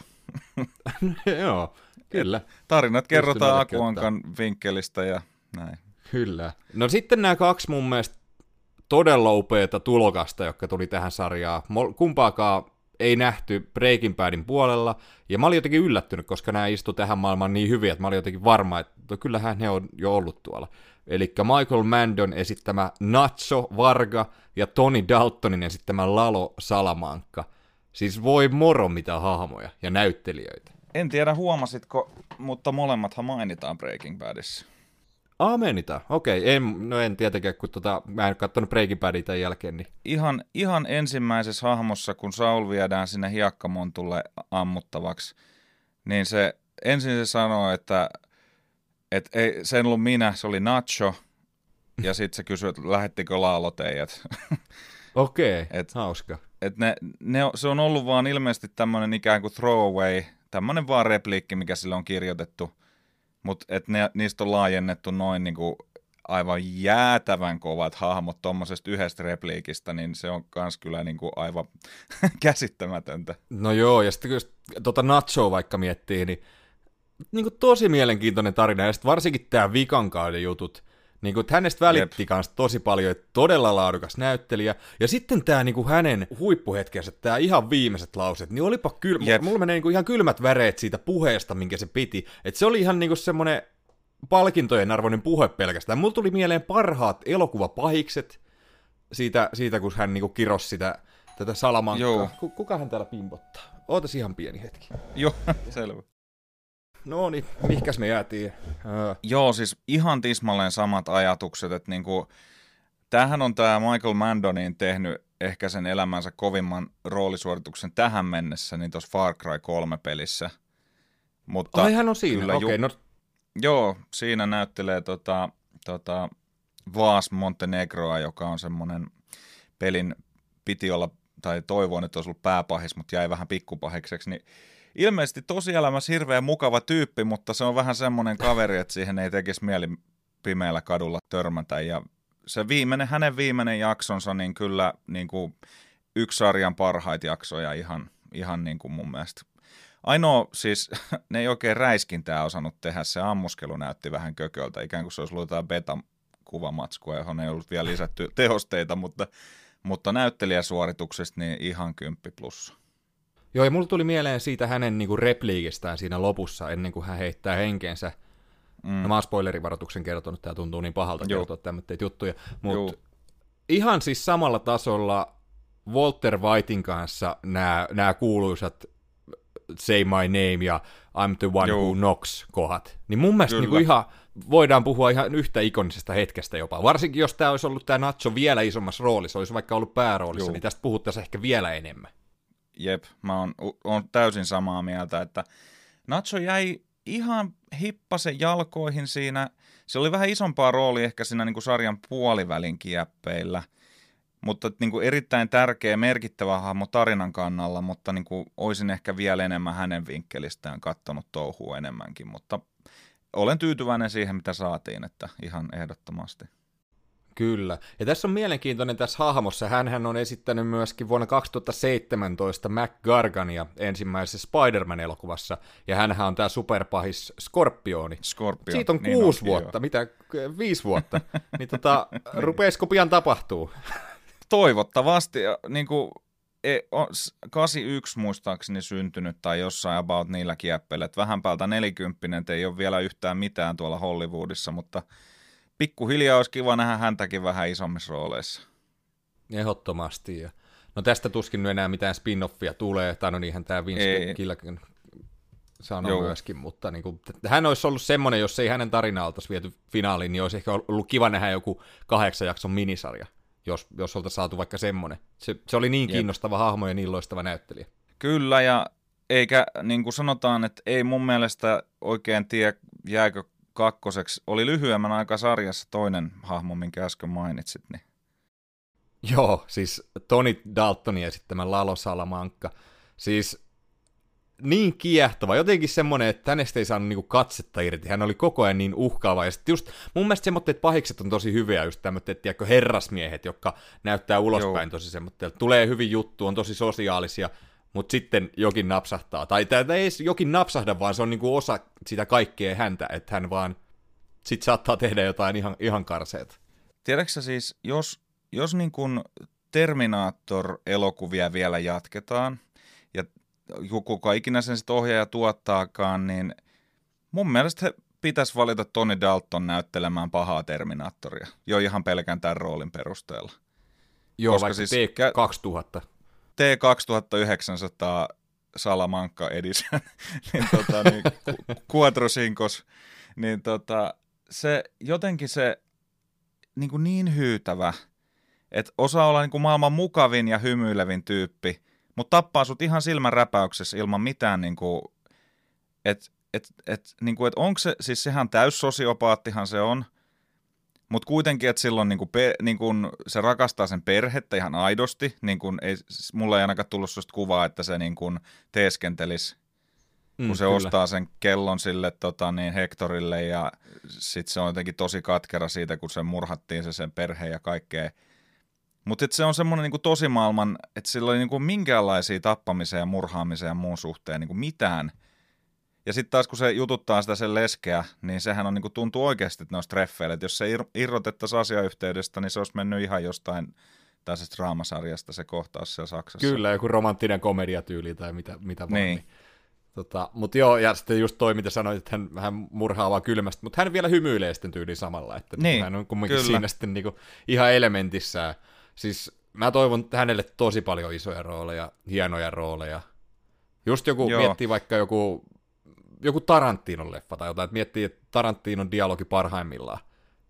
Joo, kyllä. Tarinat kerrotaan Aku Ankan vinkkelistä ja näin. Kyllä. No sitten nämä kaksi mun mielestä todella upeata tulokasta, jotka tuli tähän sarjaan. Kumpaakaan ei nähty Breaking Badin puolella, ja mä olin jotenkin yllättynyt, koska nämä istu tähän maailmaan niin hyvin, että mä olin jotenkin varma, että no kyllähän ne on jo ollut tuolla. Eli Michael Mandon esittämä Nacho Varga ja Tony Daltonin esittämä Lalo Salamanca. Siis voi moro mitä hahmoja ja näyttelijöitä. En tiedä huomasitko, mutta molemmathan mainitaan Breaking Badissa. Amenita, okei. En, no en tietenkään, kun tota, mä en katsonut Breaking Badin tämän jälkeen. Niin. Ihan, ihan ensimmäisessä hahmossa, kun Saul viedään sinne hiekkamontulle ammuttavaksi, niin se ensin se sanoo, että et ei, se en ollut minä, se oli Nacho, ja sitten se kysyi, että lähettikö Laalo teidät. Okei, okay, et, hauska. Et ne, ne, se on ollut vaan ilmeisesti tämmöinen ikään kuin throwaway, tämmöinen vaan repliikki, mikä sille on kirjoitettu – mutta niistä on laajennettu noin niinku aivan jäätävän kovat hahmot tuommoisesta yhdestä repliikistä, niin se on kans kyllä niinku aivan käsittämätöntä. No joo, ja sitten kun tuota Nachoa vaikka miettii, niin, niin tosi mielenkiintoinen tarina, ja sitten varsinkin tämä vikankauden jutut, niin kuin, hänestä välitti myös tosi paljon, että todella laadukas näyttelijä. Ja sitten tämä niin kuin hänen huippuhetkensä, tämä ihan viimeiset lauseet, niin olipa kylmä. Jep. Mulla menee niin kuin ihan kylmät väreet siitä puheesta, minkä se piti. Että se oli ihan niin kuin semmoinen palkintojen arvoinen puhe pelkästään. Mulla tuli mieleen parhaat elokuvapahikset siitä, siitä kun hän niin kuin kirosi sitä, tätä salamankkaa. Kuka hän täällä pimpottaa? Ootas ihan pieni hetki. Joo, selvä. No niin, mihkäs me jäätiin? Uh. Joo, siis ihan tismalleen samat ajatukset, että niinku, tämähän on tämä Michael Mandonin tehnyt ehkä sen elämänsä kovimman roolisuorituksen tähän mennessä, niin tuossa Far Cry 3 pelissä. Mutta Ai hän on siinä, okei. Okay, ju- no... Joo, siinä näyttelee tota, tota Vaas Montenegroa, joka on semmoinen pelin, piti olla, tai toivoin, että olisi ollut pääpahis, mutta jäi vähän pikkupahikseksi, niin ilmeisesti tosielämässä hirveän mukava tyyppi, mutta se on vähän semmoinen kaveri, että siihen ei tekisi mieli pimeällä kadulla törmätä. Ja se viimeinen, hänen viimeinen jaksonsa, niin kyllä niin kuin yksi sarjan parhaita jaksoja ihan, ihan niin kuin mun mielestä. Ainoa siis, ne ei oikein räiskintää osannut tehdä, se ammuskelu näytti vähän kököltä, ikään kuin se olisi ollut beta-kuvamatskua, johon ei ollut vielä lisätty tehosteita, mutta, mutta näyttelijäsuorituksesta niin ihan kymppi plussa. Joo, ja mulla tuli mieleen siitä hänen niinku repliikistään siinä lopussa, ennen kuin hän heittää henkeensä. Mm. No mä oon spoilerivaroituksen kertonut, tää tuntuu niin pahalta Joo. kertoa tämmöitä juttuja. Mutta ihan siis samalla tasolla Walter Whitein kanssa nämä, kuuluisat Say My Name ja I'm the one Joo. who knocks kohdat. Niin mun mielestä niin kuin ihan, voidaan puhua ihan yhtä ikonisesta hetkestä jopa. Varsinkin jos tämä olisi ollut tämä Nacho vielä isommassa roolissa, olisi vaikka ollut pääroolissa, Joo. niin tästä puhuttaisiin ehkä vielä enemmän. Jep, mä oon, oon täysin samaa mieltä, että Nacho jäi ihan hippasen jalkoihin siinä. Se oli vähän isompaa rooli ehkä siinä niin kuin sarjan puolivälin kieppeillä – mutta niin kuin erittäin tärkeä, merkittävä hahmo tarinan kannalla, mutta niin kuin olisin ehkä vielä enemmän hänen vinkkelistään kattonut touhua enemmänkin, mutta olen tyytyväinen siihen, mitä saatiin, että ihan ehdottomasti. Kyllä. Ja tässä on mielenkiintoinen tässä hahmossa. hän on esittänyt myöskin vuonna 2017 Mac Gargania ensimmäisessä Spider-Man-elokuvassa. Ja hän on tämä superpahis Skorpioni. Skorpio. Siitä on niin kuusi vuotta, joo. mitä, viisi vuotta. niin tota, rupeisiko pian tapahtuu? toivottavasti niin kuin, e, on 81 muistaakseni syntynyt tai jossain about niillä kieppeillä, vähän päältä nelikymppinen, ei ole vielä yhtään mitään tuolla Hollywoodissa, mutta pikkuhiljaa olisi kiva nähdä häntäkin vähän isommissa rooleissa. Ehdottomasti. Ja no tästä tuskin enää mitään spin-offia tulee, tai no niinhän tämä Vince Gilligan sanoi Joo. myöskin, mutta niin kuin, hän olisi ollut semmoinen, jos ei hänen tarinaa oltaisi viety finaaliin, niin olisi ehkä ollut kiva nähdä joku kahdeksan jakson minisarja jos, jos oltaisiin saatu vaikka semmoinen. Se, se oli niin kiinnostava Jep. hahmo ja niin loistava näyttelijä. Kyllä, ja eikä niin kuin sanotaan, että ei mun mielestä oikein tiedä, jääkö kakkoseksi. Oli lyhyemmän aika sarjassa toinen hahmo, minkä äsken mainitsit. Niin. Joo, siis Tony Daltonin esittämä Lalo Salamankka. Siis niin kiehtova, jotenkin semmoinen, että hänestä ei saanut niinku katsetta irti, hän oli koko ajan niin uhkaava, ja sitten just mun mielestä semmoitteet pahikset on tosi hyviä, just tämmöiset, tiedätkö, herrasmiehet, jotka näyttää ulospäin Joo. tosi semmoitteet, tulee hyvin juttu, on tosi sosiaalisia, mutta sitten jokin napsahtaa, tai tämä ei edes jokin napsahda, vaan se on niinku osa sitä kaikkea häntä, että hän vaan sitten saattaa tehdä jotain ihan, ihan karseet. Tiedätkö siis, jos, jos niin kuin Terminator-elokuvia vielä jatketaan, kuka ikinä sen sitten ohjaaja tuottaakaan, niin mun mielestä he pitäisi valita Tony Dalton näyttelemään pahaa Terminaattoria, jo ihan pelkän tämän roolin perusteella. Joo, Koska siis T2000. T2900 Salamanca Edition, niin, tota, niin, Quattro Sincos, niin tota, se jotenkin se niin, kuin niin hyytävä, että osaa olla niin kuin maailman mukavin ja hymyilevin tyyppi, mutta tappaa sut ihan silmän räpäyksessä ilman mitään, niin kuin, et, et, et, niin kuin, et onko se, siis sehän täyssosiopaattihan se on, mutta kuitenkin, että silloin niin kuin pe, niin kuin se rakastaa sen perhettä ihan aidosti, niin kuin ei, mulla ei ainakaan tullut sellaista kuvaa, että se niin kuin teeskentelisi, kun mm, se kyllä. ostaa sen kellon sille tota, niin Hectorille ja sitten se on jotenkin tosi katkera siitä, kun se murhattiin se sen perhe ja kaikkea. Mutta se on semmoinen niinku tosimaailman, että sillä oli niinku minkäänlaisia tappamisia ja murhaamisia ja muun suhteen niinku mitään. Ja sitten taas kun se jututtaa sitä sen leskeä, niin sehän on niinku, tuntuu oikeasti noista treffeillä. Että jos se ir- irrotettaisiin asiayhteydestä, niin se olisi mennyt ihan jostain tällaisesta draamasarjasta se kohtaus siellä Saksassa. Kyllä, joku romanttinen komediatyyli tai mitä, mitä vaan. Niin. Tota, mutta joo, ja sitten just toi, mitä sanoit, että hän, hän murhaa vaan kylmästi, mutta hän vielä hymyilee sitten tyyliin samalla, että niin, hän on kumminkin kyllä. siinä sitten niinku ihan elementissään. Siis mä toivon hänelle tosi paljon isoja rooleja, hienoja rooleja. Just joku Joo. miettii vaikka joku, joku Tarantinon leffa tai jotain, että miettii, että Tarantinon dialogi parhaimmillaan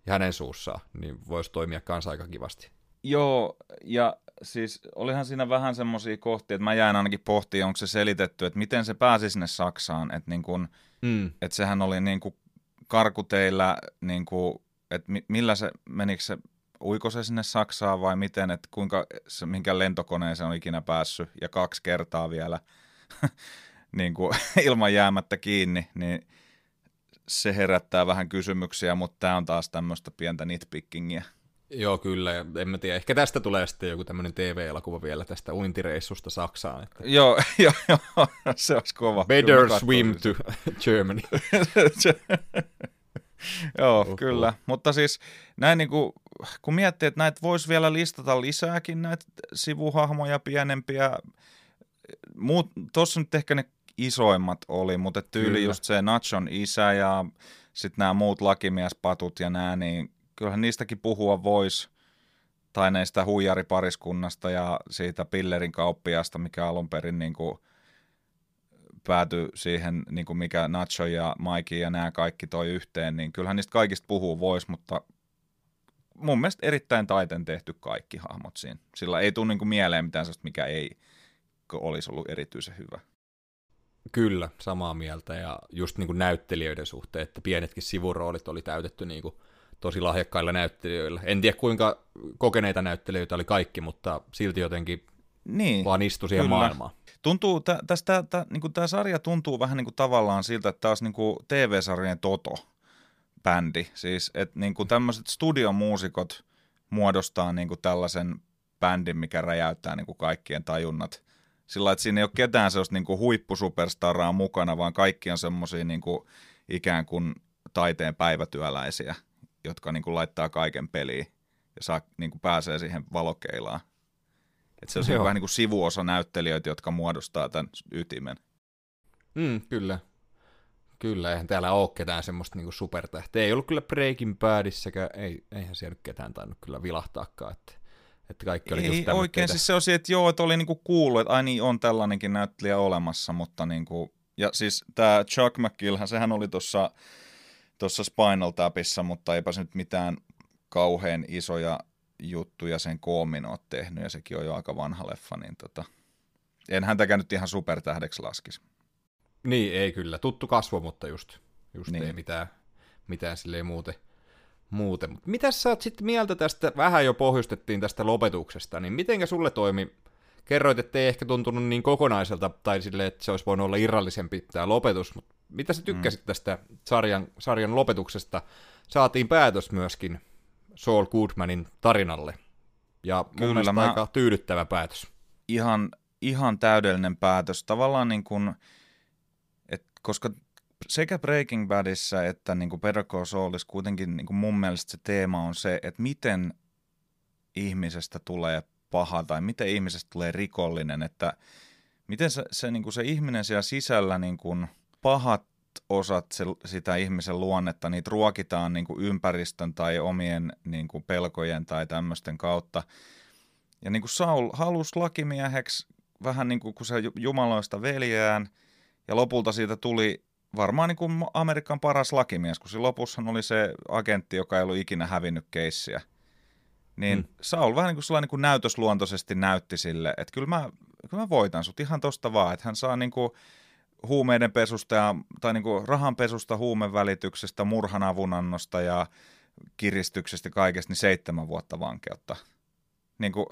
ja hänen suussaan, niin voisi toimia kanssa aika kivasti. Joo, ja siis olihan siinä vähän semmoisia kohtia, että mä jäin ainakin pohtimaan, onko se selitetty, että miten se pääsi sinne Saksaan, että, niin kun, mm. että sehän oli niin kuin karkuteillä, niin kuin, että millä se, menikö se uiko se sinne Saksaan vai miten, että kuinka, se, minkä lentokoneen se on ikinä päässyt ja kaksi kertaa vielä niin kuin, ilman jäämättä kiinni, niin se herättää vähän kysymyksiä, mutta tämä on taas tämmöistä pientä nitpickingiä. Joo, kyllä. En mä tiedä. Ehkä tästä tulee sitten joku tämmöinen TV-elokuva vielä tästä uintireissusta Saksaan. Että... Joo, joo, joo, se olisi kova. Better swim to Germany. Joo, uh-huh. kyllä. Mutta siis näin niin kuin, kun miettii, että näitä voisi vielä listata lisääkin näitä sivuhahmoja pienempiä, muut, tuossa nyt ehkä ne isoimmat oli, mutta tyyli kyllä. just se Nachon isä ja sitten nämä muut lakimiespatut ja nämä, niin kyllähän niistäkin puhua voisi. tai näistä huijaripariskunnasta ja siitä pillerin kauppiasta, mikä alun perin niin kuin päätyi siihen, niin kuin mikä Nacho ja Mikey ja nämä kaikki toi yhteen, niin kyllähän niistä kaikista puhuu voisi, mutta mun mielestä erittäin taiten tehty kaikki hahmot siinä. Sillä ei tule niin kuin mieleen mitään sellaista, mikä ei olisi ollut erityisen hyvä. Kyllä, samaa mieltä ja just niin kuin näyttelijöiden suhteen, että pienetkin sivuroolit oli täytetty niin kuin tosi lahjakkailla näyttelijöillä. En tiedä kuinka kokeneita näyttelijöitä oli kaikki, mutta silti jotenkin niin, vaan istui siihen kyllä. maailmaan. Tuntuu, tä, tästä, tä, niin kuin tämä sarja tuntuu vähän niin kuin tavallaan siltä, että tämä olisi niin kuin TV-sarjan Toto bändi. Siis, että niin kuin tämmöiset studiomuusikot muodostaa niin kuin tällaisen bändin, mikä räjäyttää niin kuin kaikkien tajunnat. Sillä että siinä ei ole ketään sellaista niin kuin huippusuperstaraa mukana, vaan kaikki on semmoisia niin kuin ikään kuin taiteen päivätyöläisiä, jotka niin kuin laittaa kaiken peliin ja saa, niin kuin pääsee siihen valokeilaan. Että se on Joo. vähän niin kuin sivuosa näyttelijöitä, jotka muodostaa tämän ytimen. Mm, kyllä. Kyllä, eihän täällä ole ketään semmoista niinku supertähteä. Ei ollut kyllä Breaking Badissäkään, ei, eihän siellä nyt ketään tainnut kyllä vilahtaakaan, että, että kaikki oli ei, just oikein, siis se on se, että joo, että oli niinku kuullut, että ai niin, on tällainenkin näyttelijä olemassa, mutta niinku, ja siis tämä Chuck McGillhän, sehän oli tuossa tuossa Spinal Tapissa, mutta eipä se nyt mitään kauhean isoja juttuja sen koomin ole tehnyt, ja sekin on jo aika vanha leffa, niin tota, en häntäkään nyt ihan supertähdeksi laskisi. Niin, ei kyllä. Tuttu kasvo, mutta just, just niin. ei mitään, mitään silleen muuten. Muuten. Mitä sä oot sitten mieltä tästä, vähän jo pohjustettiin tästä lopetuksesta, niin mitenkä sulle toimi, kerroit, että ei ehkä tuntunut niin kokonaiselta, tai sille, että se olisi voinut olla irrallisempi tämä lopetus, mutta mitä sä tykkäsit mm. tästä sarjan, sarjan lopetuksesta? Saatiin päätös myöskin Saul Goodmanin tarinalle. Ja mun Kyllä, mielestä mä... aika tyydyttävä päätös. Ihan, ihan täydellinen päätös. Tavallaan niin kuin, et, koska sekä Breaking Badissa että niin kuin Better Call Saulissa kuitenkin niin kuin mun mielestä se teema on se, että miten ihmisestä tulee paha tai miten ihmisestä tulee rikollinen, että miten se, se, niin kuin se ihminen siellä sisällä niin kuin pahat osat se, sitä ihmisen luonnetta, niitä ruokitaan niin kuin ympäristön tai omien niin kuin pelkojen tai tämmöisten kautta. Ja niin kuin Saul halusi lakimieheksi vähän niin kuin kun se jumaloista veljään, ja lopulta siitä tuli varmaan niin kuin Amerikan paras lakimies, kun siinä lopussa oli se agentti, joka ei ollut ikinä hävinnyt keissiä. Niin hmm. Saul vähän niin kuin sellainen niin kuin näytösluontoisesti näytti sille, että kyllä mä, kyllä mä voitan sut ihan tosta vaan, että hän saa niin kuin huumeiden pesusta ja, tai niin kuin rahanpesusta, huumevälityksestä, murhanavunannosta ja kiristyksestä kaikesta, niin seitsemän vuotta vankeutta. Niin kuin,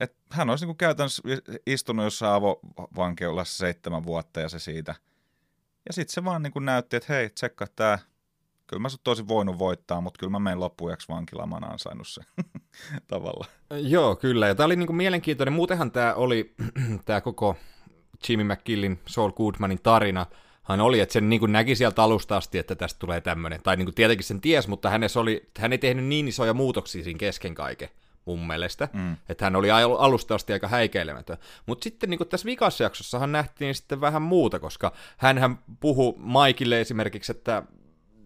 et hän olisi niin kuin käytännössä istunut jossain avovankeulassa seitsemän vuotta ja se siitä. Ja sitten se vaan niin kuin näytti, että hei, tsekka tämä. Kyllä mä sut tosi voinut voittaa, mutta kyllä mä menen loppujaksi vankilaan, mä oon ansainnut se tavalla. Joo, kyllä. Ja tämä oli niin kuin mielenkiintoinen. Muutenhan tämä oli tämä koko Jimmy McKillin, Saul Goodmanin tarina, hän oli, että sen niin kuin näki sieltä alusta asti, että tästä tulee tämmöinen. Tai niin kuin tietenkin sen ties, mutta hänessä oli, hän ei tehnyt niin isoja muutoksia siinä kesken kaiken mun mielestä. Mm. Että hän oli alusta asti aika häikeilemätön. Mutta sitten niin tässä vikassa jaksossahan nähtiin sitten vähän muuta, koska hän puhui Maikille esimerkiksi, että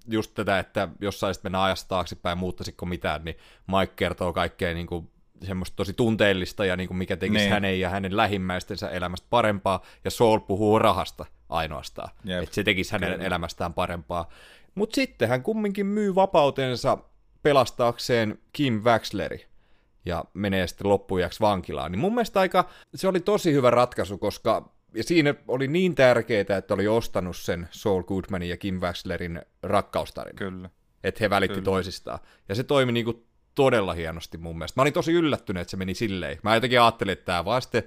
just tätä, että jos saisit mennä ajasta taaksepäin muuttaisitko mitään, niin Mike kertoo kaikkea niin kuin semmoista tosi tunteellista ja niin kuin mikä tekisi niin. hänen ja hänen lähimmäistensä elämästä parempaa, ja Saul puhuu rahasta ainoastaan, Jep. että se tekisi hänen Kyllä. elämästään parempaa. Mutta sitten hän kumminkin myy vapautensa pelastaakseen Kim Waxleri ja menee sitten loppujaksi vankilaan. Niin mun mielestä aika, se oli tosi hyvä ratkaisu, koska ja siinä oli niin tärkeää, että oli ostanut sen Saul Goodmanin ja Kim Waxlerin rakkaustarina. Kyllä. Että he välitti Kyllä. toisistaan. Ja se toimi niinku todella hienosti mun mielestä. Mä olin tosi yllättynyt, että se meni silleen. Mä jotenkin ajattelin, että tämä vaan sitten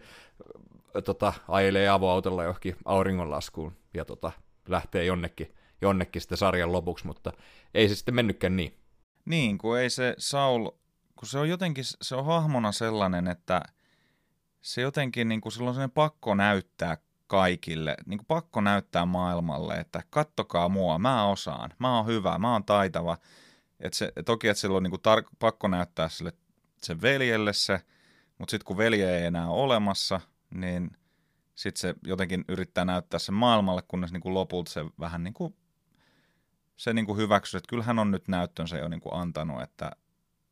tota, ajelee avoautolla johonkin auringonlaskuun ja tota, lähtee jonnekin, jonnekin sitten sarjan lopuksi, mutta ei se sitten mennytkään niin. Niin, kun ei se Saul, kun se on jotenkin, se on hahmona sellainen, että se jotenkin, niin kuin silloin sellainen pakko näyttää kaikille, niin kuin pakko näyttää maailmalle, että kattokaa mua, mä osaan, mä oon hyvä, mä oon taitava. Et se, toki, että sillä on niinku tar- pakko näyttää sille sen veljelle se, mutta sitten kun velje ei enää ole olemassa, niin sitten se jotenkin yrittää näyttää sen maailmalle, kunnes niinku lopulta se vähän niinku, se niinku hyväksyy, että kyllä hän on nyt näyttönsä jo niinku antanut, että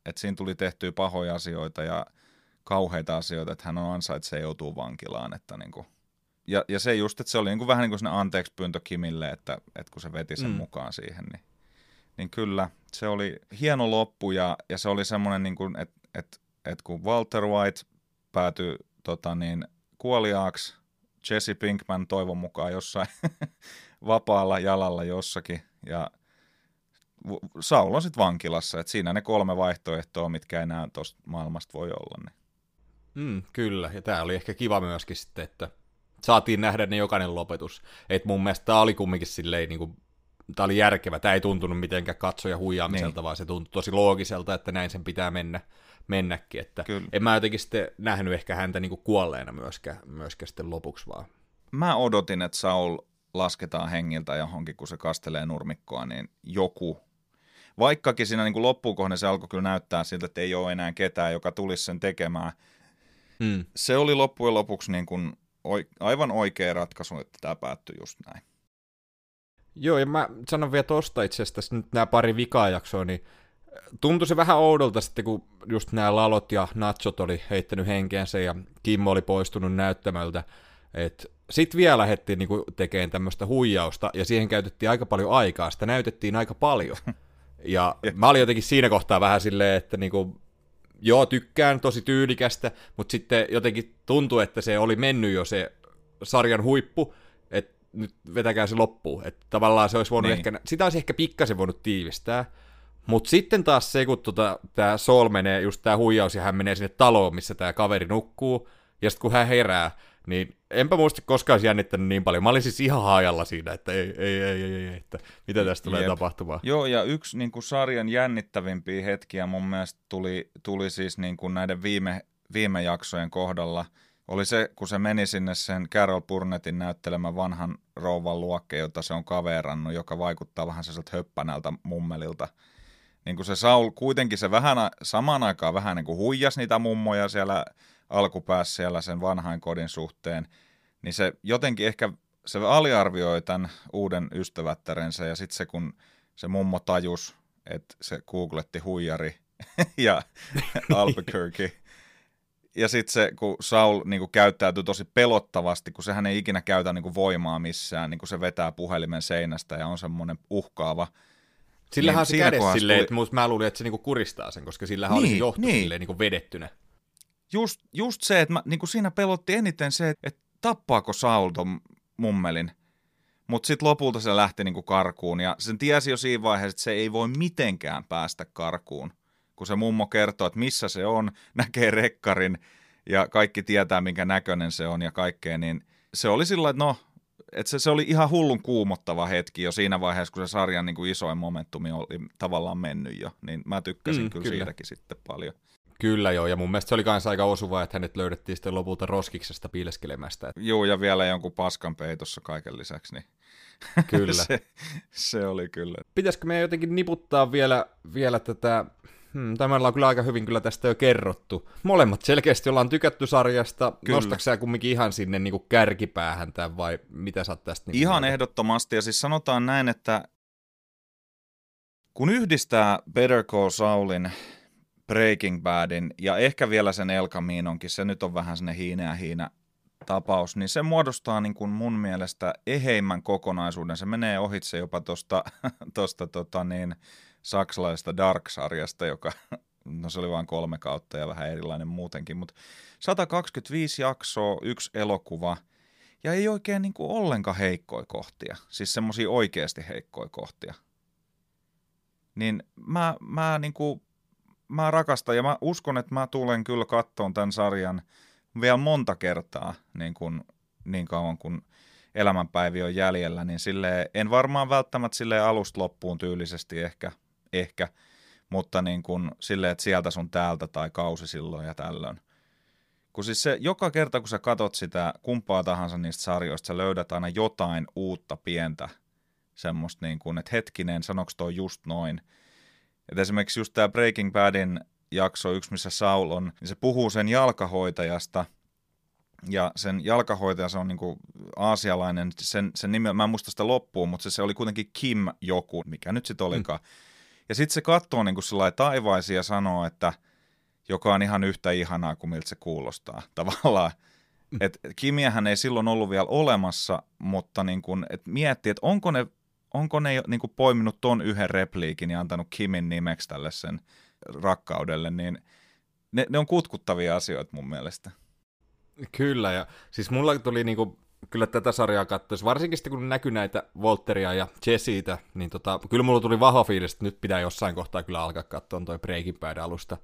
että siinä tuli tehtyä pahoja asioita ja kauheita asioita, että hän on ansaitsee joutuu vankilaan. Että niin kuin, ja, ja se just, että se oli niin kuin vähän niin kuin sinne anteeksi pyyntö Kimille, että, että kun se veti sen mm. mukaan siihen, niin, niin kyllä, se oli hieno loppu ja, ja se oli semmoinen, niin kuin, että, että, että kun Walter White päätyi tota niin, kuoliaaksi, Jesse Pinkman toivon mukaan jossain vapaalla jalalla jossakin ja Saul on sitten vankilassa, että siinä ne kolme vaihtoehtoa, mitkä enää tuosta maailmasta voi olla. Niin. Mm, kyllä, ja tämä oli ehkä kiva myöskin sitten, että saatiin nähdä ne jokainen lopetus. Et mun mielestä tämä oli kumminkin silleen, niin kuin, tämä oli järkevä, tämä ei tuntunut mitenkään katsoja huijaamiselta, niin. vaan se tuntui tosi loogiselta, että näin sen pitää mennä, mennäkin. Että Kyllä. en mä jotenkin sitten nähnyt ehkä häntä niin kuin kuolleena myöskään, myöskään sitten lopuksi vaan. Mä odotin, että Saul lasketaan hengiltä johonkin, kun se kastelee nurmikkoa, niin joku Vaikkakin siinä niin kohden se alkoi kyllä näyttää siltä, että ei ole enää ketään, joka tulisi sen tekemään. Hmm. Se oli loppujen lopuksi niin kuin aivan oikea ratkaisu, että tämä päättyi just näin. Joo, ja mä sanon vielä tosta itse asiassa nyt nämä pari vikajaksoa, niin tuntui se vähän oudolta sitten, kun just nämä lalot ja nachot oli heittänyt henkeensä ja Kimmo oli poistunut näyttämöltä, että sitten vielä lähdettiin niinku tekemään tämmöistä huijausta, ja siihen käytettiin aika paljon aikaa, sitä näytettiin aika paljon. Ja mä olin jotenkin siinä kohtaa vähän silleen, että niinku, joo, tykkään, tosi tyylikästä, mutta sitten jotenkin tuntui, että se oli mennyt jo se sarjan huippu, että nyt vetäkää se loppuun. Että tavallaan se olisi voinut niin. ehkä, sitä olisi ehkä pikkasen voinut tiivistää, mutta sitten taas se, kun tota, tämä Sol menee, just tämä huijaus, ja hän menee sinne taloon, missä tämä kaveri nukkuu, ja sitten kun hän herää, niin enpä muista koskaan jännittänyt niin paljon. Mä olin siis ihan haajalla siinä, että ei, ei, ei, ei, ei että mitä tästä tulee Jep. tapahtumaan. Joo, ja yksi niin kuin sarjan jännittävimpiä hetkiä mun mielestä tuli, tuli siis niin kuin näiden viime, viime jaksojen kohdalla. Oli se, kun se meni sinne sen Carol Burnettin näyttelemän vanhan rouvan luokkeen, jota se on kaverannut, joka vaikuttaa vähän sellaiselta höppänältä mummelilta. Niin kuin se Saul, kuitenkin se vähän, samaan aikaan vähän niin kuin huijas niitä mummoja siellä alkupäässä siellä sen vanhain kodin suhteen, niin se jotenkin ehkä se aliarvioi tämän uuden ystävättärensä ja sitten se kun se mummo tajus, että se googletti huijari ja Albuquerque. Ja sitten se, kun Saul niin kuin käyttäytyy tosi pelottavasti, kun sehän ei ikinä käytä niin kuin voimaa missään, niin kuin se vetää puhelimen seinästä ja on semmoinen uhkaava. Sillähän niin, on se kädessä silleen, tuli... että mä luulin, että se niinku kuristaa sen, koska sillähän niin, olisi johtu niin. silleen niinku vedettynä just, just se, että mä, niin kuin siinä pelotti eniten se, että, että tappaako Saul ton mummelin. Mutta sitten lopulta se lähti niin kuin karkuun ja sen tiesi jo siinä vaiheessa, että se ei voi mitenkään päästä karkuun. Kun se mummo kertoo, että missä se on, näkee rekkarin ja kaikki tietää, minkä näköinen se on ja kaikkea, niin se oli sillä että no, että se, se oli ihan hullun kuumottava hetki jo siinä vaiheessa, kun se sarjan niin kuin isoin momentumi oli tavallaan mennyt jo. Niin mä tykkäsin mm, kyllä, kyllä siitäkin sitten paljon. Kyllä joo, ja mun mielestä se oli kanssa aika osuva, että hänet löydettiin sitten lopulta roskiksesta piileskelemästä. Joo, ja vielä jonkun paskan peitossa kaiken lisäksi, niin kyllä. se, se, oli kyllä. Pitäisikö meidän jotenkin niputtaa vielä, vielä tätä, hmm, tämä on kyllä aika hyvin kyllä tästä jo kerrottu. Molemmat selkeästi ollaan tykätty sarjasta. Nostatko sä kumminkin ihan sinne niin kuin kärkipäähän tämän vai mitä sä tästä? Niin ihan mieltä? ehdottomasti, ja siis sanotaan näin, että kun yhdistää Better Call Saulin Breaking Badin. Ja ehkä vielä sen El Caminonkin, se nyt on vähän sinne hiineä hiinä tapaus, niin se muodostaa niin kuin mun mielestä eheimmän kokonaisuuden. Se menee ohitse jopa tuosta tosta, tota niin, saksalaisesta Dark-sarjasta, joka no se oli vain kolme kautta ja vähän erilainen muutenkin, mutta 125 jaksoa, yksi elokuva. Ja ei oikein niin kuin ollenkaan heikkoja kohtia, siis semmoisia oikeasti heikkoja kohtia. Niin mä, mä niin kuin mä rakastan ja mä uskon, että mä tulen kyllä kattoon tämän sarjan vielä monta kertaa niin, kun, niin kauan kuin elämänpäivi on jäljellä, niin sille en varmaan välttämättä sille alusta loppuun tyylisesti ehkä, ehkä mutta niin kuin silleen, että sieltä sun täältä tai kausi silloin ja tällöin. Kun siis se, joka kerta kun sä katot sitä kumpaa tahansa niistä sarjoista, sä löydät aina jotain uutta pientä semmoista niin kuin, että hetkinen, sanoks toi just noin – et esimerkiksi just tämä Breaking Badin jakso yksi, missä Saul on, niin se puhuu sen jalkahoitajasta, ja sen jalkahoitaja, se on niinku aasialainen, sen, sen nimi, mä en muista sitä loppuun, mutta se, se oli kuitenkin Kim joku, mikä nyt sitten olikaan. Mm. Ja sitten se katsoo niin kuin taivaisia ja sanoo, että joka on ihan yhtä ihanaa kuin miltä se kuulostaa tavallaan. Mm. Et Kimiähän ei silloin ollut vielä olemassa, mutta niin kun, et miettii, että onko ne, onko ne niin kuin poiminut ton yhden repliikin ja antanut Kimin nimeksi tälle sen rakkaudelle, niin ne, ne on kutkuttavia asioita mun mielestä. Kyllä, ja siis mulla tuli niinku, kyllä tätä sarjaa katsoessa, varsinkin sitten kun näkyy näitä Volteria ja Jessiitä, niin tota, kyllä mulla tuli vahva fiilis, että nyt pitää jossain kohtaa kyllä alkaa katsoa toi Breaking Bad alusta.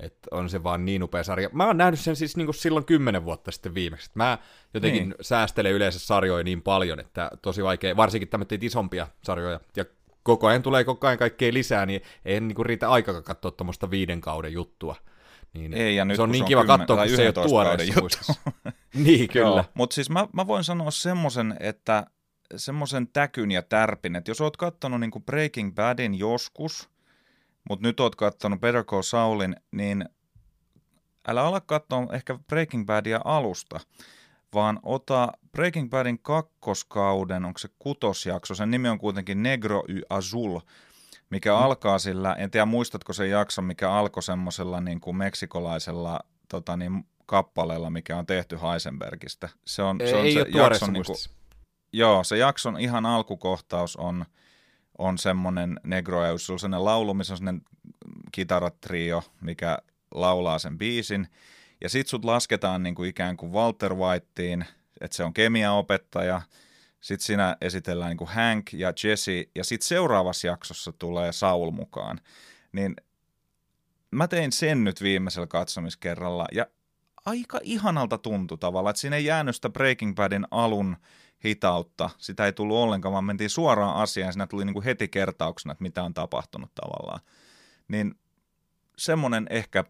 Että on se vaan niin upea sarja. Mä oon nähnyt sen siis niinku silloin kymmenen vuotta sitten viimeksi. Mä jotenkin niin. säästelen yleensä sarjoja niin paljon, että tosi vaikea, varsinkin tämmöitä isompia sarjoja. Ja koko ajan tulee koko ajan kaikkea lisää, niin ei niinku riitä aikaa katsoa tuommoista viiden kauden juttua. Niin, ei, ja nyt se on niin kiva katsoa, kun se ei ole tuoreessa Niin, kyllä. Mutta siis mä, mä voin sanoa semmoisen, että semmoisen täkyn ja tärpin, että jos oot kattonut niinku Breaking Badin joskus, mutta nyt oot kattonut Better Call Saulin, niin älä ala katsoa ehkä Breaking Badia alusta, vaan ota Breaking Badin kakkoskauden, onko se kutosjakso, sen nimi on kuitenkin Negro y Azul, mikä mm. alkaa sillä, en tiedä muistatko sen jakson, mikä alkoi semmoisella niin kuin meksikolaisella tota niin, kappaleella, mikä on tehty Heisenbergistä. Se on, ei, se, on ei se jakson, niin kuin, Joo, se jakson ihan alkukohtaus on, on semmoinen Negro ja se on sellainen laulu, missä on sellainen kitaratrio, mikä laulaa sen biisin. Ja sit sut lasketaan niin kuin ikään kuin Walter Whiteen, että se on kemiaopettaja, sitten siinä esitellään niin kuin Hank ja Jesse, ja sitten seuraavassa jaksossa tulee Saul mukaan. Niin mä tein sen nyt viimeisellä katsomiskerralla, ja aika ihanalta tuntui tavallaan, että siinä ei jäänyt sitä Breaking Badin alun hitautta, sitä ei tullut ollenkaan, vaan mentiin suoraan asiaan, siinä tuli niin kuin heti kertauksena, että mitä on tapahtunut tavallaan. Niin semmoinen ehkä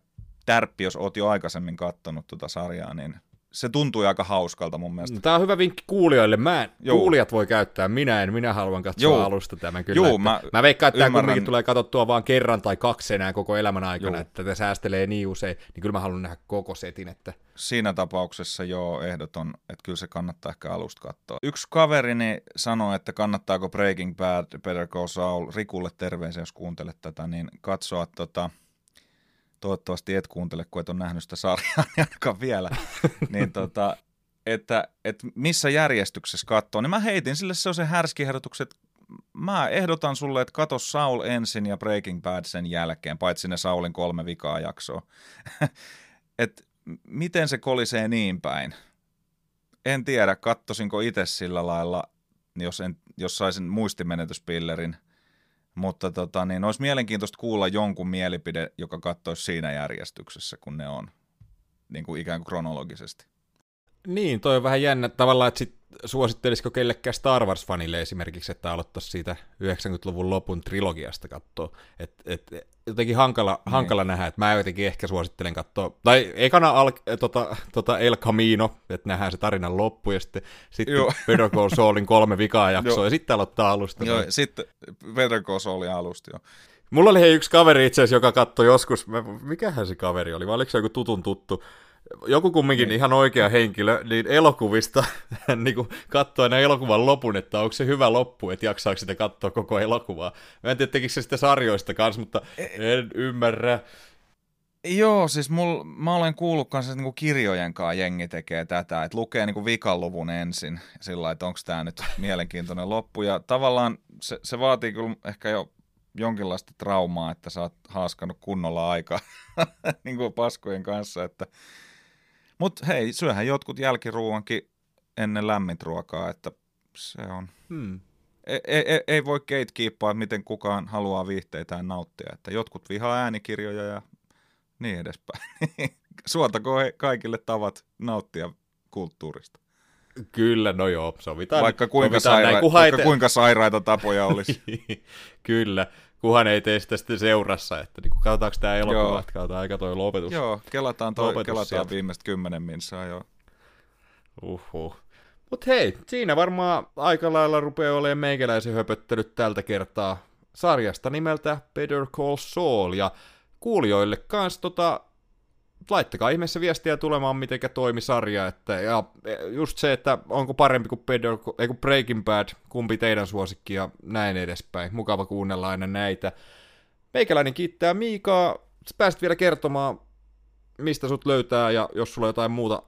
tärppi, jos oot jo aikaisemmin katsonut tuota sarjaa, niin se tuntui aika hauskalta mun mielestä. Tämä on hyvä vinkki kuulijoille. Mä, kuulijat voi käyttää, minä en, minä haluan katsoa Joo. alusta tämän kyllä. Joo, mä, mä veikkaan, että tämä kumminkin tulee katsottua vain kerran tai kaksi enää koko elämän aikana, Joo. että tätä säästelee niin usein, niin kyllä mä haluan nähdä koko setin. Että... Siinä tapauksessa joo, ehdoton, että kyllä se kannattaa ehkä alusta katsoa. Yksi kaverini sanoi, että kannattaako Breaking Bad, Better Call Saul, Rikulle terveisiä, jos kuuntelet tätä, niin katsoa tota, toivottavasti et kuuntele, kun et ole nähnyt sitä sarjaa, niin vielä, niin tota, että, että missä järjestyksessä katsoo, niin mä heitin sille se on se härski ehdotuksen, että mä ehdotan sulle, että kato Saul ensin ja Breaking Bad sen jälkeen, paitsi ne Saulin kolme vikaa jaksoa. että miten se kolisee niin päin? En tiedä, kattosinko itse sillä lailla, jos, en, jos saisin muistimenetyspillerin – mutta tota, niin olisi mielenkiintoista kuulla jonkun mielipide, joka katsoisi siinä järjestyksessä, kun ne on niin kuin ikään kuin kronologisesti. Niin, toi on vähän jännä tavallaan, että sit suosittelisiko kellekään Star Wars-fanille esimerkiksi, että aloittaisi siitä 90-luvun lopun trilogiasta katsoa. Et, et, jotenkin hankala, niin. hankala nähdä, että mä jotenkin ehkä suosittelen katsoa, tai ekana al, tota, tota El Camino, että nähdään se tarinan loppu, ja sitten, sitten Better Call Saulin kolme vikaa jaksoa, ja sitten aloittaa alusta. Joo, sitten Better Call Saulin alusta, joo. Mulla oli hei yksi kaveri itse asiassa, joka katsoi joskus, mikähän se kaveri oli, vai oliko se joku tutun tuttu, joku kumminkin niin. ihan oikea henkilö, niin elokuvista hän niin katsoo aina elokuvan lopun, että onko se hyvä loppu, että jaksaako sitä katsoa koko elokuvaa. Mä en tiedä, tekikö se sitä sarjoista kanssa, mutta e- en ymmärrä. Joo, siis mul, mä olen kuullut kanssa, että niinku kirjojen kanssa jengi tekee tätä, että lukee niinku vikan luvun ensin, sillä että onko tämä nyt mielenkiintoinen loppu. Ja tavallaan se, se vaatii kyllä ehkä jo jonkinlaista traumaa, että sä oot haaskannut kunnolla aikaa niin kuin paskojen kanssa, että mutta hei, syöhän jotkut jälkiruuankin ennen lämmintä ruokaa, että se on... Hmm. Ei, ei, ei voi gatekeepaa, miten kukaan haluaa viihteitään nauttia. Että jotkut vihaa äänikirjoja ja niin edespäin. Suotako kaikille tavat nauttia kulttuurista. Kyllä, no joo, sovitaan. Vaikka kuinka, sovitaan saira- näin, vaikka kuinka sairaita tapoja olisi. Kyllä, kuhan ei tee sitä sitten seurassa, että niin katsotaanko tämä elokuva, että katsotaan aika toi lopetus. Joo, kelataan, toi, lopetus kelataan sieltä. viimeistä kymmenen minsaa, joo. Uhuh. Mut hei, siinä varmaan aika lailla rupeaa olemaan meikäläisen höpöttelyt tältä kertaa sarjasta nimeltä Better Call Saul, ja kuulijoille kanssa tota, laittakaa ihmeessä viestiä tulemaan, miten toimi sarja, että, ja just se, että onko parempi kuin, Better, ei kuin Breaking Bad, kumpi teidän suosikki ja näin edespäin. Mukava kuunnella aina näitä. Meikäläinen kiittää Miikaa. Sä pääsit vielä kertomaan, mistä sut löytää, ja jos sulla on jotain muuta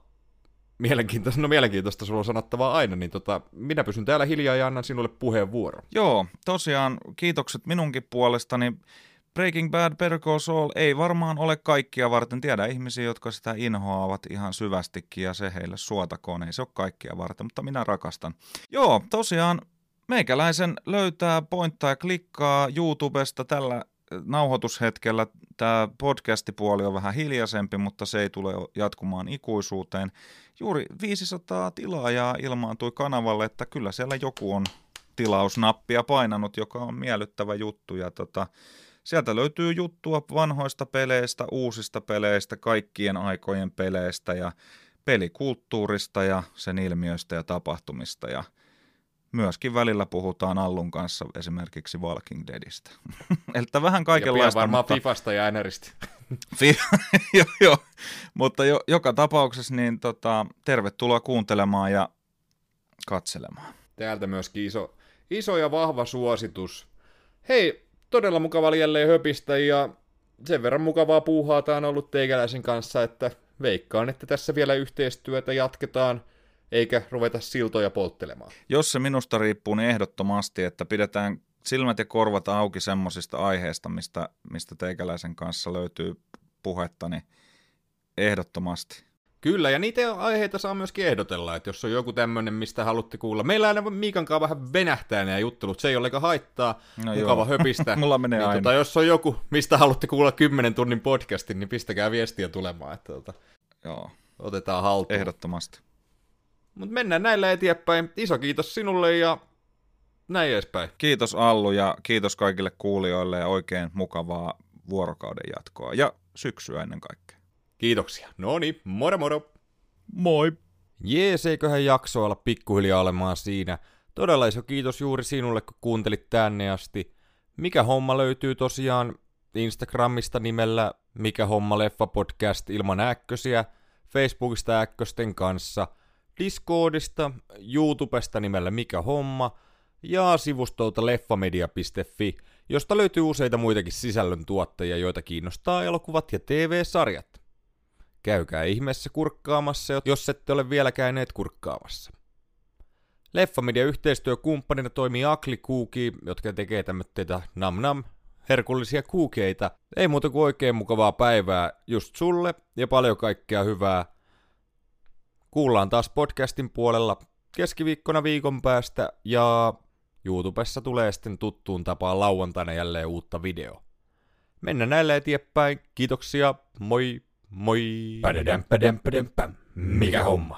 mielenkiintoista, no mielenkiintoista sulla on sanottavaa aina, niin tota, minä pysyn täällä hiljaa ja annan sinulle puheenvuoron. Joo, tosiaan kiitokset minunkin puolestani. Breaking Bad, Better Call Saul ei varmaan ole kaikkia varten. Tiedä ihmisiä, jotka sitä inhoavat ihan syvästikin ja se heille suotakoon. Ei se ole kaikkia varten, mutta minä rakastan. Joo, tosiaan meikäläisen löytää pointtaa ja klikkaa YouTubesta tällä nauhoitushetkellä. Tämä podcastipuoli on vähän hiljaisempi, mutta se ei tule jatkumaan ikuisuuteen. Juuri 500 tilaajaa ilmaantui kanavalle, että kyllä siellä joku on tilausnappia painanut, joka on miellyttävä juttu. Ja tota, Sieltä löytyy juttua vanhoista peleistä, uusista peleistä, kaikkien aikojen peleistä ja pelikulttuurista ja sen ilmiöistä ja tapahtumista ja myöskin välillä puhutaan Allun kanssa esimerkiksi Walking Deadistä. Eli vähän kaikenlaista. Ja varmaan mutta... Fifasta ja NRistä. joo, joo. Mutta jo, joka tapauksessa niin tota, tervetuloa kuuntelemaan ja katselemaan. Täältä myöskin iso, iso ja vahva suositus. Hei, todella mukava jälleen höpistä ja sen verran mukavaa puuhaa on ollut teikäläisen kanssa, että veikkaan, että tässä vielä yhteistyötä jatketaan eikä ruveta siltoja polttelemaan. Jos se minusta riippuu, niin ehdottomasti, että pidetään silmät ja korvat auki semmoisista aiheista, mistä, mistä teikäläisen kanssa löytyy puhetta, niin ehdottomasti. Kyllä, ja niitä aiheita saa myöskin ehdotella, että jos on joku tämmöinen, mistä haluatte kuulla. Meillä aina Miikan kanssa vähän venähtää nämä juttelut, se ei ole haittaa, no mukava joo. höpistä. Mulla menee niin, aina. Tota, jos on joku, mistä haluatte kuulla 10 tunnin podcastin, niin pistäkää viestiä tulemaan, että tota, joo. otetaan haltuun. Ehdottomasti. Mutta mennään näillä eteenpäin. Iso kiitos sinulle ja näin edespäin. Kiitos Allu ja kiitos kaikille kuulijoille ja oikein mukavaa vuorokauden jatkoa ja syksyä ennen kaikkea. Kiitoksia. No niin, moro moro. Moi. Jees, eiköhän jakso olla pikkuhiljaa olemaan siinä. Todella iso kiitos juuri sinulle, kun kuuntelit tänne asti. Mikä homma löytyy tosiaan Instagramista nimellä Mikä homma leffa podcast ilman äkkösiä, Facebookista äkkösten kanssa, Discordista, YouTubesta nimellä Mikä homma ja sivustolta leffamedia.fi, josta löytyy useita muitakin sisällön tuottajia, joita kiinnostaa elokuvat ja TV-sarjat. Käykää ihmeessä kurkkaamassa, jos ette ole vielä käyneet kurkkaamassa. Leffamedia yhteistyökumppanina toimii Akli Kuuki, jotka tekee tämmöitä nam nam herkullisia kuukeita. Ei muuta kuin oikein mukavaa päivää just sulle ja paljon kaikkea hyvää. Kuullaan taas podcastin puolella keskiviikkona viikon päästä ja YouTubessa tulee sitten tuttuun tapaan lauantaina jälleen uutta video. Mennään näille eteenpäin. Kiitoksia, moi! Muy... Mega Home.